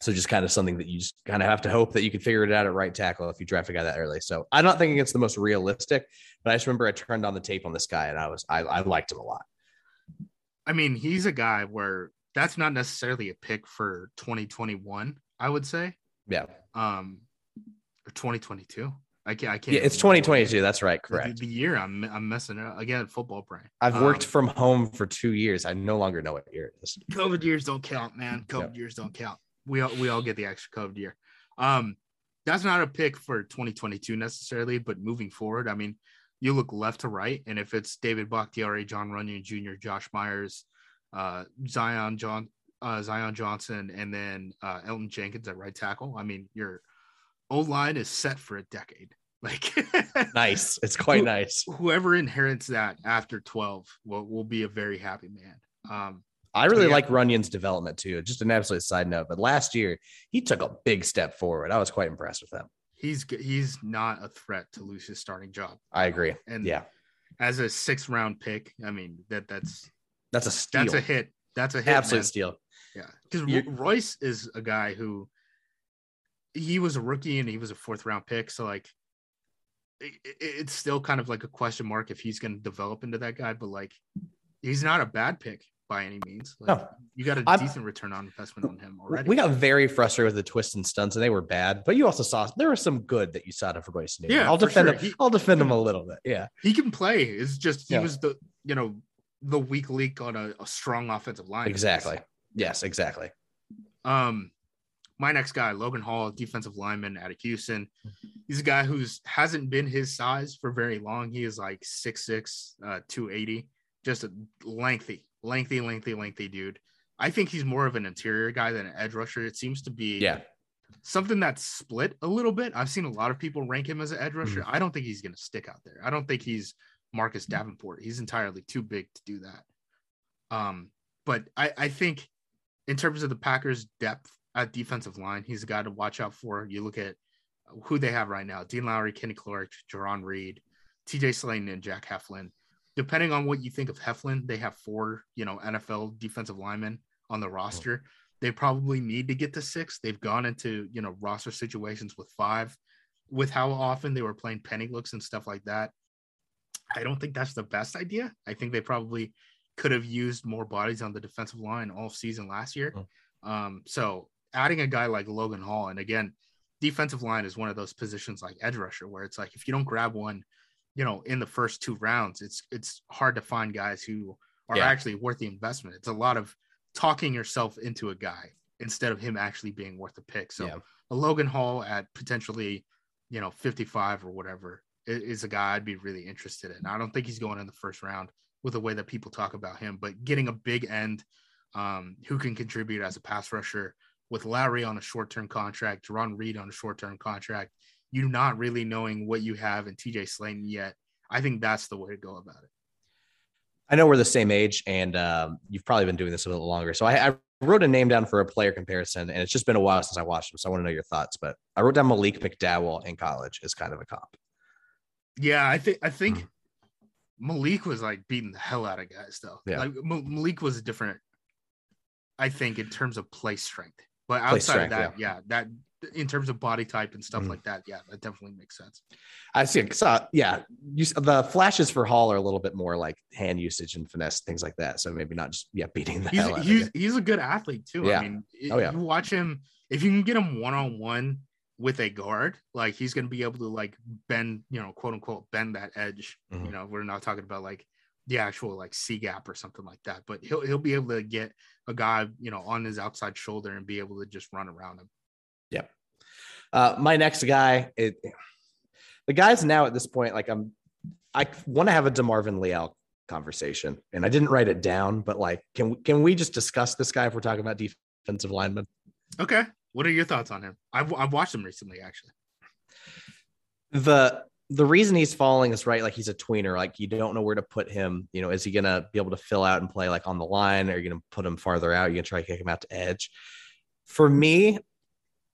so just kind of something that you just kind of have to hope that you can figure it out at right tackle if you draft a guy that early. So I'm not thinking it's the most realistic, but I just remember I turned on the tape on this guy and I was I, I liked him a lot. I mean, he's a guy where that's not necessarily a pick for 2021. I would say. Yeah. Um, or 2022. I can't. I can't. Yeah, it's 2022. That's right. Correct. The, the, year I'm I'm messing up again. Football brain. I've worked um, from home for two years. I no longer know what year it is. COVID years don't count, man. COVID years don't count. We all we all get the extra COVID year. Um, that's not a pick for 2022 necessarily, but moving forward, I mean, you look left to right, and if it's David Bakhtiari, Jon Runyan Jr., Josh Myers, uh, Zion John, uh, Zion Johnson, and then uh, Elgton Jenkins at right tackle. I mean, your O line is set for a decade. Like nice, it's quite who, nice. Whoever inherits that after 12 will, will be a very happy man. Um, I really yeah. like Runyan's development too. Just an absolute side note, but last year he took a big step forward. I was quite impressed with him. He's he's not a threat to lose his starting job. I agree. Um, and yeah, as a sixth round pick, I mean that that's that's a steal. That's a hit. That's a hit. Absolute man. steal. Yeah, because Royce is a guy who he was a rookie and he was a fourth round pick. So like, it, it's still kind of like a question mark if he's going to develop into that guy. But like, he's not a bad pick by any means. Like, no. you got a I'm, decent return on investment on him already. We got very frustrated with the twists and stunts, and they were bad. But you also saw there was some good that you saw to Royce Newman. Yeah, I'll defend sure. him. He, I'll defend him a little bit. Yeah, he can play. It's just he yeah. was the you know the weak link on a, a strong offensive line. Exactly. Yes, exactly. Um, my next guy, Logan Hall, defensive lineman out of Houston. He's a guy who's hasn't been his size for very long. He is like 6'6, uh, 280, just a lengthy, lengthy, lengthy, lengthy dude. I think he's more of an interior guy than an edge rusher. It seems to be yeah something that's split a little bit. I've seen a lot of people rank him as an edge rusher. Mm-hmm. I don't think he's going to stick out there. I don't think he's Marcus Davenport. He's entirely too big to do that. Um, but I, I think in terms of the Packers' depth at defensive line, he's a guy to watch out for. You look at who they have right now: Dean Lowry, Kenny Clark, Jarran Reed, T.J. Slaton, and Jack Heflin. Depending on what you think of Heflin, they have four, you know, NFL defensive linemen on the roster. Oh. They probably need to get to six. They've gone into you know roster situations with five. With how often they were playing penny looks and stuff like that, I don't think that's the best idea. I think they probably could have used more bodies on the defensive line all season last year. Oh. Um, so adding a guy like Logan Hall, and again, defensive line is one of those positions like edge rusher where it's like if you don't grab one, you know, in the first two rounds, it's it's hard to find guys who are yeah. actually worth the investment. It's a lot of talking yourself into a guy instead of him actually being worth a pick. So yeah. a Logan Hall at potentially, you know, 55 or whatever is a guy I'd be really interested in. I don't think he's going in the first round with the way that people talk about him, but getting a big end um, who can contribute as a pass rusher with Lowry on a short term contract, Jarran Reed on a short term contract, you not really knowing what you have in TJ Slaton yet. I think that's the way to go about it. I know we're the same age, and um, you've probably been doing this a little longer. So I, I, wrote a name down for a player comparison, and it's just been a while since I watched him. So I want to know your thoughts. But I wrote down Malik McDowell in college as kind of a cop. Yeah, I think I think mm. Malik was like beating the hell out of guys though. Yeah. Like Malik was a different, I think, in terms of play strength. But outside strength, of that, yeah. yeah. that in terms of body type and stuff mm. like that, yeah, that definitely makes sense. I see. So yeah, you, the flashes for Hall are a little bit more like hand usage and finesse things like that. So maybe not just yeah beating the he's, hell he's, he's a good athlete too. Yeah. I mean, oh yeah. You watch him if you can get him one on one with a guard, like he's going to be able to like bend, you know, quote unquote, bend that edge. Mm-hmm. You know, we're not talking about like the actual like C gap or something like that, but he'll he'll be able to get a guy, you know, on his outside shoulder and be able to just run around him. Uh, my next guy, it, the guys now at this point, like I'm, I want to have a Demarvin Leal conversation, and I didn't write it down, but like, can can we just discuss this guy if we're talking about defensive linemen? Okay. What are your thoughts on him? I've, I've watched him recently, actually. The the reason he's falling is right. Like he's a tweener. Like you don't know where to put him. You know, is he gonna be able to fill out and play like on the line? Or are you gonna put him farther out? You're gonna try to kick him out to edge. For me,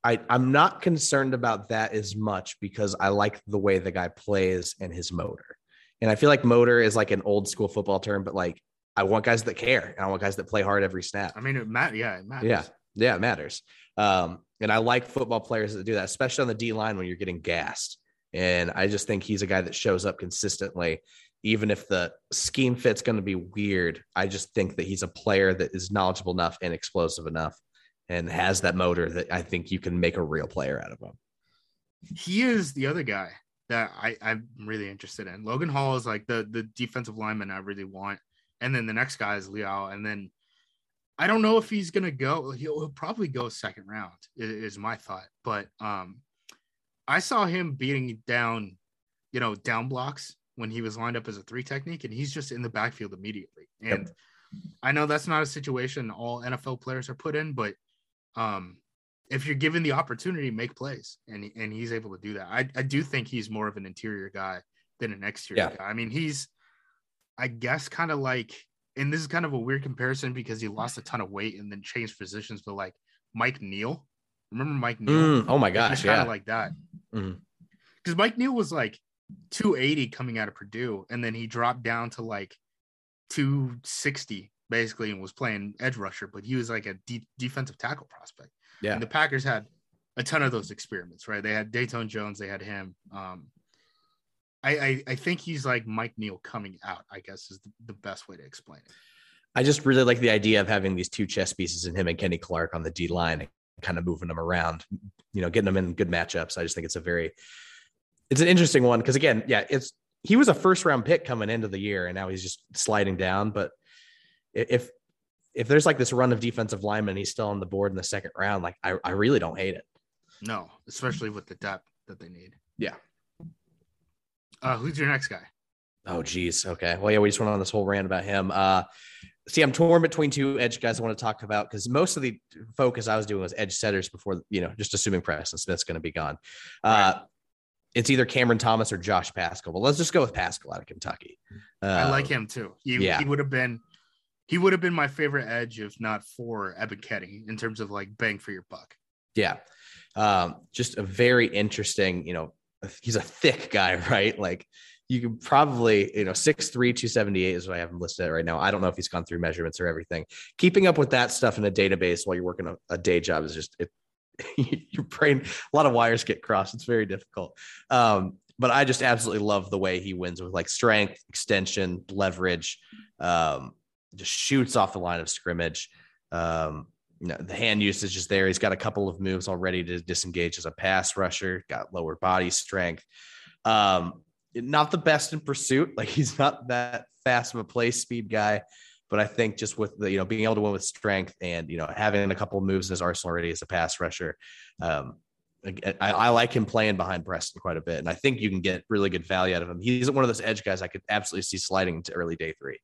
I I'm not concerned about that as much because I like the way the guy plays and his motor. And I feel like motor is like an old school football term, but like I want guys that care and I want guys that play hard every snap. I mean, it matters. Yeah, it matters. Yeah, yeah, it matters. Um, and I like football players that do that, especially on the D line when you're getting gassed. And I just think he's a guy that shows up consistently, even if the scheme fit's going to be weird. I just think that he's a player that is knowledgeable enough and explosive enough and has that motor that I think you can make a real player out of him. He is the other guy that I, I'm really interested in. Logan Hall is like the the defensive lineman I really want. And then the next guy is Leal. And then I don't know if he's gonna go. He'll, he'll probably go second round, is, is my thought. But um I saw him beating down, you know, down blocks when he was lined up as a three technique, and he's just in the backfield immediately. And yep. I know that's not a situation all NFL players are put in, but um, if you're given the opportunity, make plays, and and he's able to do that. I I do think he's more of an interior guy than an exterior yeah. guy. I mean, he's, I guess, kind of like, and this is kind of a weird comparison because he lost a ton of weight and then changed positions, but like Mike Neal Remember Mike Neal? Mm, oh my gosh, yeah, like that. Because mm-hmm. Mike Neal was like 280 coming out of Purdue, and then he dropped down to like 260 basically, and was playing edge rusher. But he was like a deep defensive tackle prospect. Yeah, and the Packers had a ton of those experiments, right? They had Datone Jones, they had him. Um, I, I, I think he's like Mike Neal coming out. I guess is the, the best way to explain it. I just really like the idea of having these two chess pieces in him and Kenny Clark on the D line and kind of moving them around, you know, getting them in good matchups. I just think it's a very, it's an interesting one because again, yeah, it's he was a first round pick coming into the year, and now he's just sliding down. But if if there's like this run of defensive linemen, he's still on the board in the second round. Like I, I really don't hate it. No, especially with the depth that they need. Yeah. Uh, who's your next guy? Oh, geez. Okay. Well, yeah, we just went on this whole rant about him. Uh, see, I'm torn between two edge guys I want to talk about because most of the focus I was doing was edge setters before, you know, just assuming Preston Smith's going to be gone. Uh, right. It's either Cameron Thomas or Josh Paschal. But let's just go with Paschal out of Kentucky. Uh, I like him too. He, yeah. he would have been he would have been my favorite edge if not for Ebiketie in terms of like bang for your buck. Yeah. Um, just a very interesting, you know, he's a thick guy, right? Like you could probably, you know, 6'3, 278 is what I have him listed right now. I don't know if he's gone through measurements or everything. Keeping up with that stuff in a database while you're working a, a day job is just, it, your brain, a lot of wires get crossed. It's very difficult. Um, but I just absolutely love the way he wins with like strength, extension, leverage, um, just shoots off the line of scrimmage. Um, you know, the hand usage is there. He's got a couple of moves already to disengage as a pass rusher, got lower body strength. Um, not the best in pursuit. Like he's not that fast of a play speed guy, but I think just with the you know being able to win with strength and you know having a couple of moves in his arsenal already as a pass rusher, um, I, I, like him playing behind Preston quite a bit, and I think you can get really good value out of him. He's one of those edge guys I could absolutely see sliding into early day three.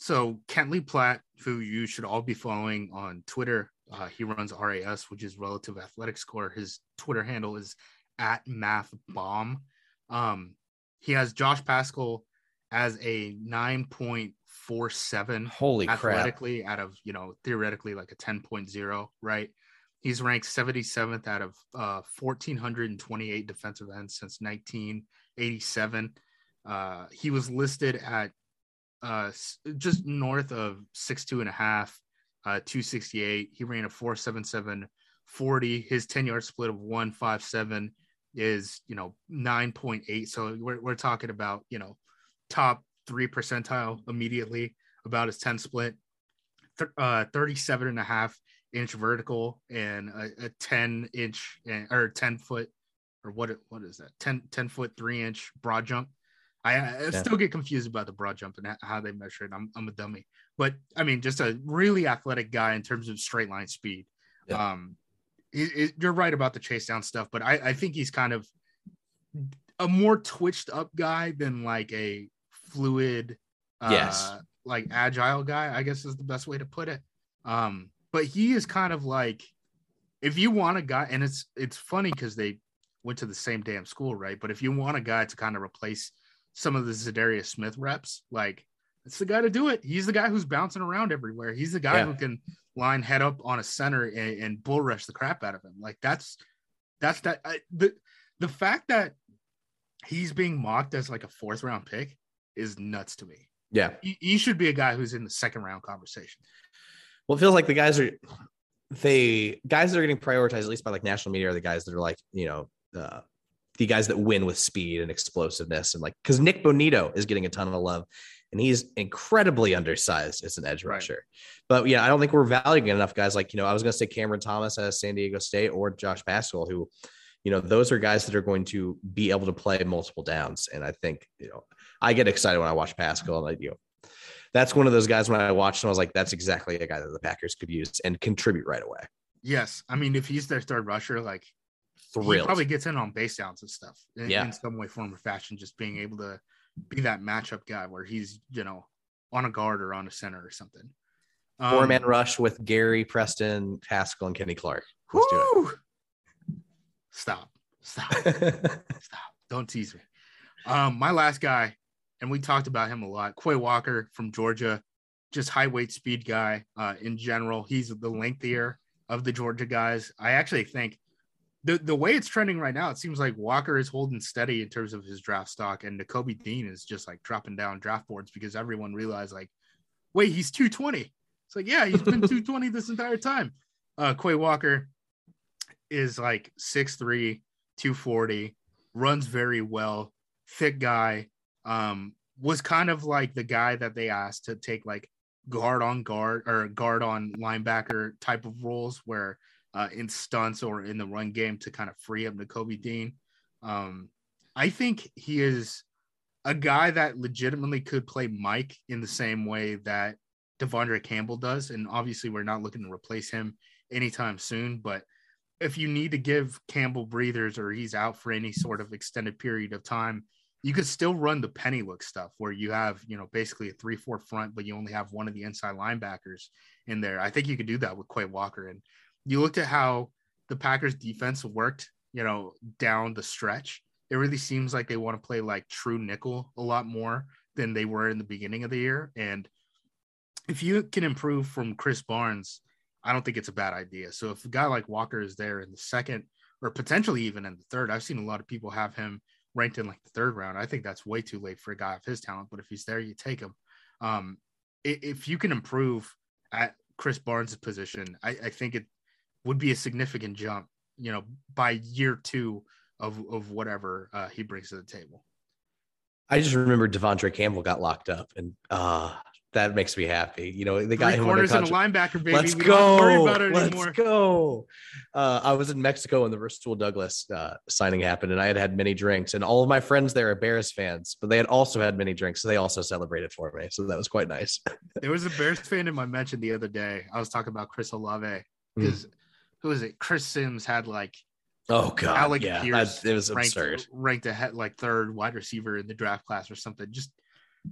So Kent Lee Platte, who you should all be following on Twitter, uh, he runs RAS, which is Relative Athletic Score. His Twitter handle is at Math Bomb. Um, he has Josh Paschal as a 9.47 holy athletically crap. out of you know theoretically like a 10.0 right he's ranked 77th out of uh 1428 defensive ends since 1987 uh he was listed at uh just north of six two and a half uh 268 he ran a 477 40 his 10 yard split of 157 is you know 9.8 so we're, we're talking about you know top three percentile immediately about his 10 split. Th- uh 37 and a half inch vertical and a, a 10 inch eh, or 10 foot or what what is that? 10 10 foot 3 inch broad jump I, I yeah. still get confused about the broad jump and how they measure it. I'm, I'm a dummy, but I mean, just a really athletic guy in terms of straight line speed. Yeah. Um, you're right about the chase down stuff, but I, I think he's kind of a more twitched up guy than like a fluid, uh, yes, like agile guy. I guess is the best way to put it. Um, but he is kind of like if you want a guy, and it's it's funny because they went to the same damn school, right? But if you want a guy to kind of replace some of the Za'Darius Smith reps, like it's the guy to do it. He's the guy who's bouncing around everywhere. He's the guy Yeah. who can line head up on a center and, and bull rush the crap out of him. Like that's that's that I, the the fact that he's being mocked as like a fourth round pick is nuts to me. Yeah. He, he should be a guy who's in the second round conversation. Well, it feels like the guys are they guys that are getting prioritized at least by like national media are the guys that are like you know uh, the guys that win with speed and explosiveness and like because Nik Bonitto is getting a ton of love and he's incredibly undersized as an edge Right. rusher. But yeah, I don't think we're valuing enough guys like you know I was going to say Cameron Thomas as San Diego State or Josh Paschal who you know those are guys that are going to be able to play multiple downs and I think you know I get excited when I watch Paschal and I you know that's one of those guys when I watched him, I was like, that's exactly a guy that the Packers could use and contribute right away. Yes, I mean if he's their third rusher, like he probably gets in on base downs and stuff in, Yeah. in some way, form, or fashion. Just being able to be that matchup guy where he's you know on a guard or on a center or something. Four Um, man rush with Gary, Preston, Haskell, and Kenny Clark. Let's do whew! Stop! Stop! Stop! Don't tease me. Um, my last guy, and we talked about him a lot. Quay Walker from Georgia, just high weight speed guy. Uh, in general, he's the lengthier of the Georgia guys. I actually think the the way it's trending right now, it seems like Walker is holding steady in terms of his draft stock, and Nakobe Dean is just like dropping down draft boards because everyone realized like, wait, he's 220. It's like, yeah, he's been 220 this entire time. Uh, Quay Walker is like 6'3, 240, runs very well, thick guy. Um, was kind of like the guy that they asked to take like guard on guard or guard on linebacker type of roles where uh, in stunts or in the run game to kind of free up Nakobe Dean. Um, I think he is a guy that legitimately could play Mike in the same way that De'Vondre Campbell does. And obviously, we're not looking to replace him anytime soon. But if you need to give Campbell breathers or he's out for any sort of extended period of time, you could still run the penny look stuff where you have, you know, basically a three four front, but you only have one of the inside linebackers in there. I think you could do that with Quay Walker. And you looked at how the Packers defense worked, you know, down the stretch. It really seems like they want to play like true nickel a lot more than they were in the beginning of the year. And if you can improve from Krys Barnes, I don't think it's a bad idea. So if a guy like Walker is there in the second or potentially even in the third, I've seen a lot of people have him ranked in like the third round. I think that's way too late for a guy of his talent, but if he's there, you take him. Um, if you can improve at Krys Barnes' position, I, I think it would be a significant jump, you know, by year two of, of whatever uh, he brings to the table. I just remember De'Vondre Campbell got locked up, and uh, that makes me happy. You know, they got Three him corners and a linebacker, baby. Let's we go. don't worry about it Let's anymore. go. Uh, I was in Mexico when the Rasul Douglas uh, signing happened, and I had had many drinks. And all of my friends there are Bears fans, but they had also had many drinks, so they also celebrated for me. So that was quite nice. There was a Bears fan in my mention the other day. I was talking about Chris Olave because who was it? Chris Sims had like Oh God, Alec yeah, Pierce that, it was ranked, absurd. ranked ahead like third wide receiver in the draft class or something. Just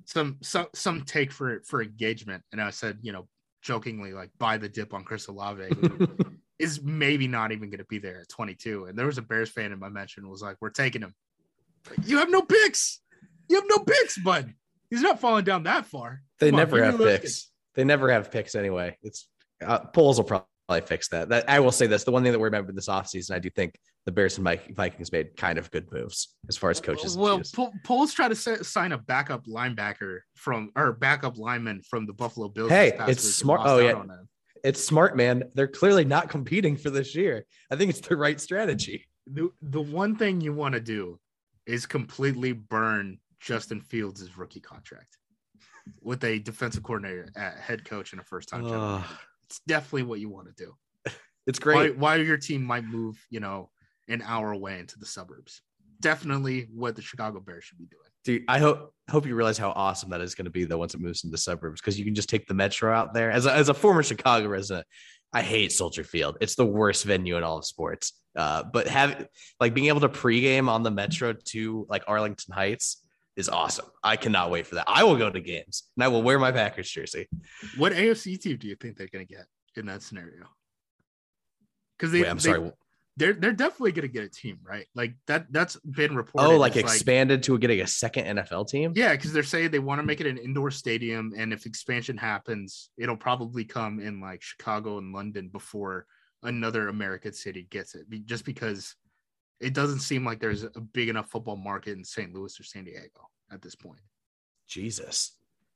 some some some take for for engagement. And I said, you know, jokingly, like buy the dip on Chris Olave, is maybe not even going to be there at 22. And there was a Bears fan in my mention was like, "We're taking him." Like, you have no picks. You have no picks, bud. He's not falling down that far. They Come never be have picks. They never have picks anyway. It's uh, Poles will probably fix that. That I will say this: the one thing that we remember this offseason, I do think the Bears and Mike Vikings made kind of good moves as far as coaches. Well. Pol- Poles try to sa- sign a backup linebacker from or backup lineman from the Buffalo Bills. Hey, it's smart- oh, yeah. it's smart, man. They're clearly not competing for this year. I think it's the right strategy. The the one thing you want to do is completely burn Justin Fields' rookie contract with a defensive coordinator, at head coach, and a first time general. It's definitely what you want to do. It's Why, great. why your team might move, you know, an hour away into the suburbs. Definitely what the Chicago Bears should be doing. Dude, I hope hope you realize how awesome that is going to be though once it moves into the suburbs because you can just take the metro out there. As a, as a former Chicago resident, I hate Soldier Field. It's the worst venue in all of sports. Uh, but have like being able to pregame on the metro to like Arlington Heights is awesome. I cannot wait for that. I will go to games and I will wear my Packers jersey. What AFC team do you think they're going to get in that scenario? Because they, Wait, I'm they- sorry. they're they're definitely gonna get a team, right? Like that that's been reported. Oh, like expanded to getting a second NFL team? yeah, because they're saying they want to make it an indoor stadium, and if expansion happens, it'll probably come in like Chicago and London before another American city gets it. Just because it doesn't seem like there's a big enough football market in St. Louis or San Diego at this point. Jesus.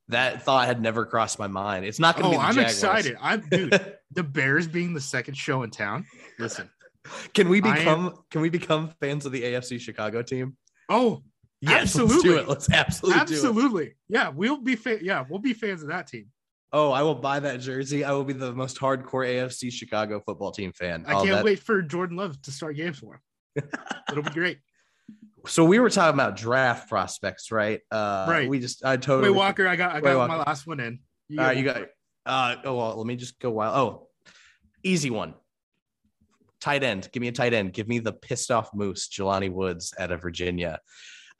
That thought had never crossed my mind. It's not going to Oh, be I'm Jaguars. excited. I'm dude. the Bears being the second show in town. Listen. can we I am- become can we become fans of the AFC Chicago team? Oh, Yes, let's do Absolutely. it. Let's absolutely, do it. absolutely. Yeah, we'll be fa- yeah, we'll be fans of that team. Oh, I will buy that jersey. I will be the most hardcore AFC Chicago football team fan. I Oh, can't that- wait for Jordan Love to start games for him. It'll be great. So we were talking about draft prospects, right? Uh, Right. We just I totally. Wait, Walker, I got I Wait, got my last one in. You All right, you got. more. Uh, oh well, let me just go wild. Oh, easy one. Tight end. Give me a tight end. Give me the pissed off moose, Jelani Woods out of Virginia.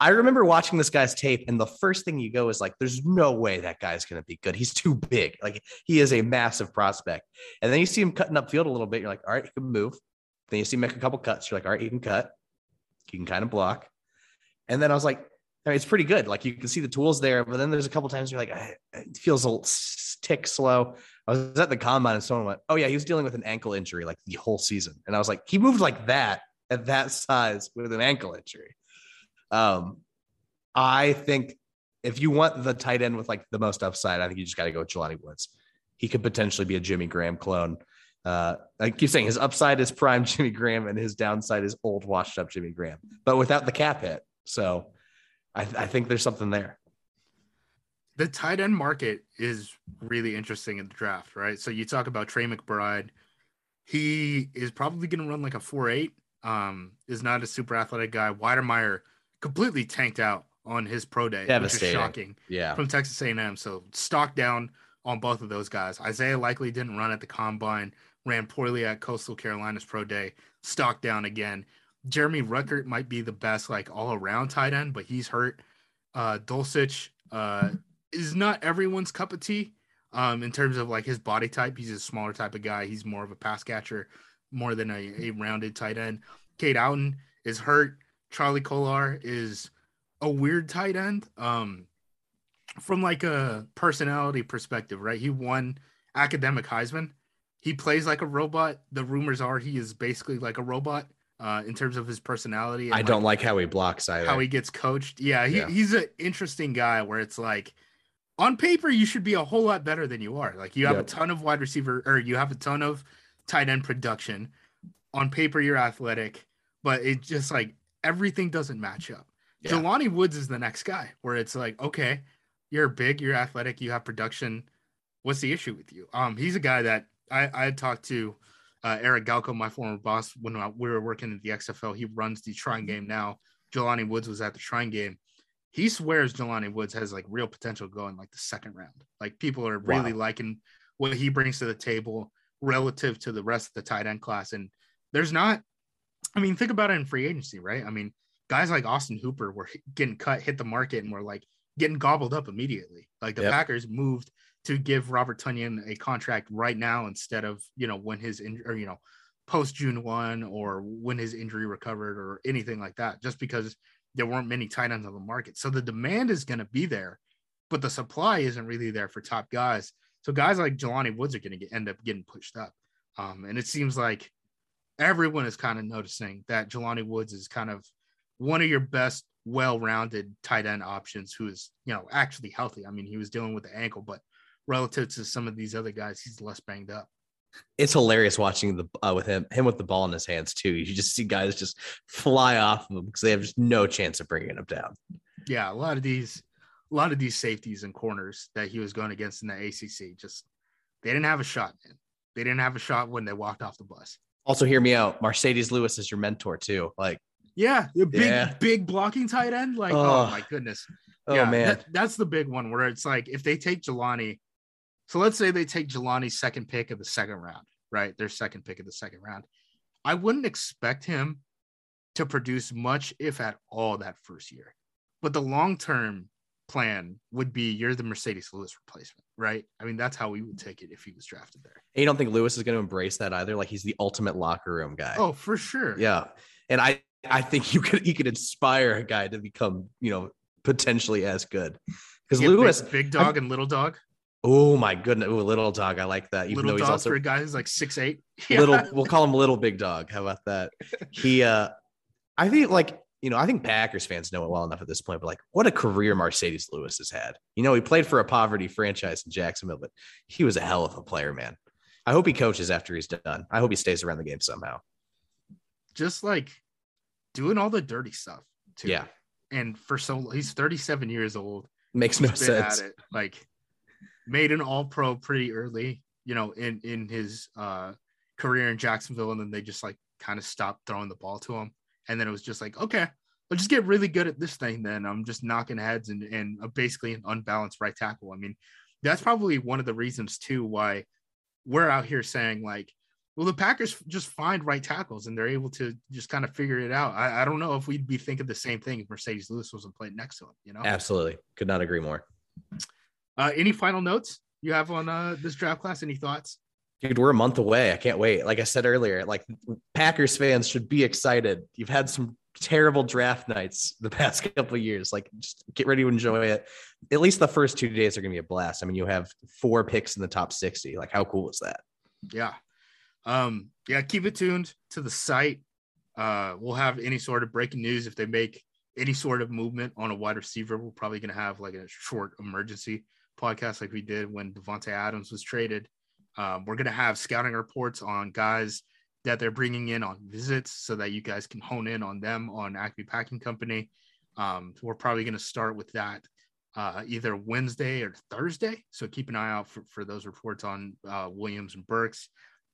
I remember watching this guy's tape, and the first thing you go is like, "There's no way that guy's going to be good. He's too big. Like he is a massive prospect." And then you see him cutting up field a little bit. You're like, "All right, he can move." Then you see him make a couple cuts. You're like, "All right, he can cut. He can kind of block." And then I was like, I mean, it's pretty good. Like you can see the tools there, but then there's a couple times you're like, it feels a tick slow. I was at the combine and someone went, Oh, yeah, he was dealing with an ankle injury like the whole season. And I was like, He moved like that at that size with an ankle injury. Um, I think if you want the tight end with like the most upside, I think you just got to go with Jelani Woods. He could potentially be a Jimmy Graham clone. Uh, I keep saying his upside is prime Jimmy Graham and his downside is old, washed up Jimmy Graham, but without the cap hit. So I, I think there's something there. the tight end market is really interesting in the draft, right? So you talk about Trey McBride. He is probably going to run like a 4 8. Um, is not a super athletic guy. Wydermyer completely tanked out on his pro day, Devastating. shocking Yeah. from Texas A&M. So stock down on both of those guys. Isaiah Likely didn't run at the combine, ran poorly at Coastal Carolina's pro day, stock down again. Jeremy Ruckert might be the best like all around tight end, but he's hurt. Uh, Dulcich uh, is not everyone's cup of tea um, in terms of like his body type. He's a smaller type of guy. He's more of a pass catcher more than a, a rounded tight end. Cade Otton is hurt. Charlie Kolar is a weird tight end. Um, from like a personality perspective, right? He won academic Heisman. He plays like a robot. The rumors are he is basically like a robot uh, in terms of his personality. and, I like, don't like how he blocks either. how he gets coached. Yeah, he, Yeah. he's an interesting guy where it's like on paper you should be a whole lot better than you are. Like you have Yep. a ton of wide receiver or you have a ton of tight end production. On paper you're athletic, but it just like everything doesn't match up. Yeah. Jelani Woods is the next guy where it's like, okay, you're big, you're athletic, you have production. What's the issue with you? Um, he's a guy that I, I had talked to uh, Eric Galko, my former boss, when I- we were working at the XFL. He runs the Shrine game now. Jelani Woods was at the Shrine game. He swears Jelani Woods has like real potential going like the second round. Like people are really Wow. liking what he brings to the table relative to the rest of the tight end class. And there's not, I mean, think about it in free agency, right? I mean, guys like Austin Hooper were getting cut, hit the market, and were like getting gobbled up immediately. Like the Yep. Packers moved to give Robert Tonyan a contract right now instead of you know when his in, or you know post June one or when his injury recovered or anything like that, just because there weren't many tight ends on the market. So the demand is going to be there, but the supply isn't really there for top guys. So guys like Jelani Woods are going to end up getting pushed up, um, and it seems like everyone is kind of noticing that Jelani Woods is kind of one of your best well-rounded tight end options who is you know actually healthy. I mean, he was dealing with the ankle, but relative to some of these other guys, he's less banged up. it's hilarious watching the uh, with him him with the ball in his hands too. You just see guys just fly off of him because they have just no chance of bringing him down. Yeah, a lot of these, a lot of these safeties and corners that he was going against in the ACC, just they didn't have a shot, man. They didn't have a shot when they walked off the bus. Also, hear me out. Marcedes Lewis is your mentor too. Like, Yeah, the big, Yeah. big blocking tight end. Like, oh, Oh. my goodness. oh yeah, man, that- that's the big one where it's like if they take Jelani, so let's say they take Jelani's second pick of the second round, right? Their second pick of the second round. I wouldn't expect him to produce much, if at all, that first year. But the long term plan would be you're the Marcedes Lewis replacement, right? I mean, that's how we would take it if he was drafted there. And you don't think Lewis is going to embrace that either? Like he's the ultimate locker room guy. Oh, for sure. Yeah. And I I think you could he could inspire a guy to become, you know, potentially as good. Because Lewis big, big dog I, and little dog. Oh my goodness. Ooh, little dog. I like that. Even little though he's also for a guy who's like six eight. Little we'll call him little big dog. How about that? He uh I think like you know, I think Packers fans know it well enough at this point, but like, what a career Marcedes Lewis has had. You know, he played for a poverty franchise in Jacksonville, but he was a hell of a player, man. I hope he coaches after he's done. I hope he stays around the game somehow. Just like doing all the dirty stuff, too. Yeah. And for so he's 37 years old. Makes no sense. Like, made an all pro pretty early, you know, in in his uh career in Jacksonville, and then they just like kind of stopped throwing the ball to him. And then it was just like, okay, I'll just get really good at this thing. Then I'm just knocking heads and, and basically an unbalanced right tackle. I mean, that's probably one of the reasons too why we're out here saying like, well, the Packers just find right tackles and they're able to just kind of figure it out. I, I don't know if we'd be thinking the same thing if Marcedes Lewis wasn't playing next to him. You know, absolutely, could not agree more. Uh, any final notes you have on uh, this draft class? Any thoughts? Dude, we're a month away. I can't wait. Like I said earlier, like Packers fans should be excited. You've had some terrible draft nights the past couple of years. Like just get ready to enjoy it. At least the first two days are gonna be a blast. I mean, you have four picks in the top 60. Like, how cool is that? Yeah. Um, yeah, keep it tuned to the site. Uh, we'll have any sort of breaking news if they make any sort of movement on a wide receiver. We're probably gonna have like a short emergency podcast like we did when Davante Adams was traded. Um, we're going to have scouting reports on guys that they're bringing in on visits so that you guys can hone in on them on Acme Packing Company. Um, we're probably going to start with that uh, either Wednesday or Thursday. So keep an eye out for, for those reports on uh, Williams and Burks.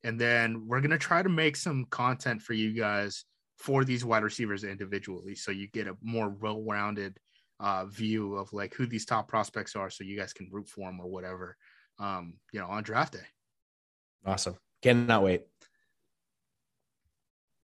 And then we're going to try to make some content for you guys for these wide receivers individually. So you get a more well rounded uh, view of like who these top prospects are so you guys can root for them or whatever, um, you know, on draft day. Awesome. Cannot wait.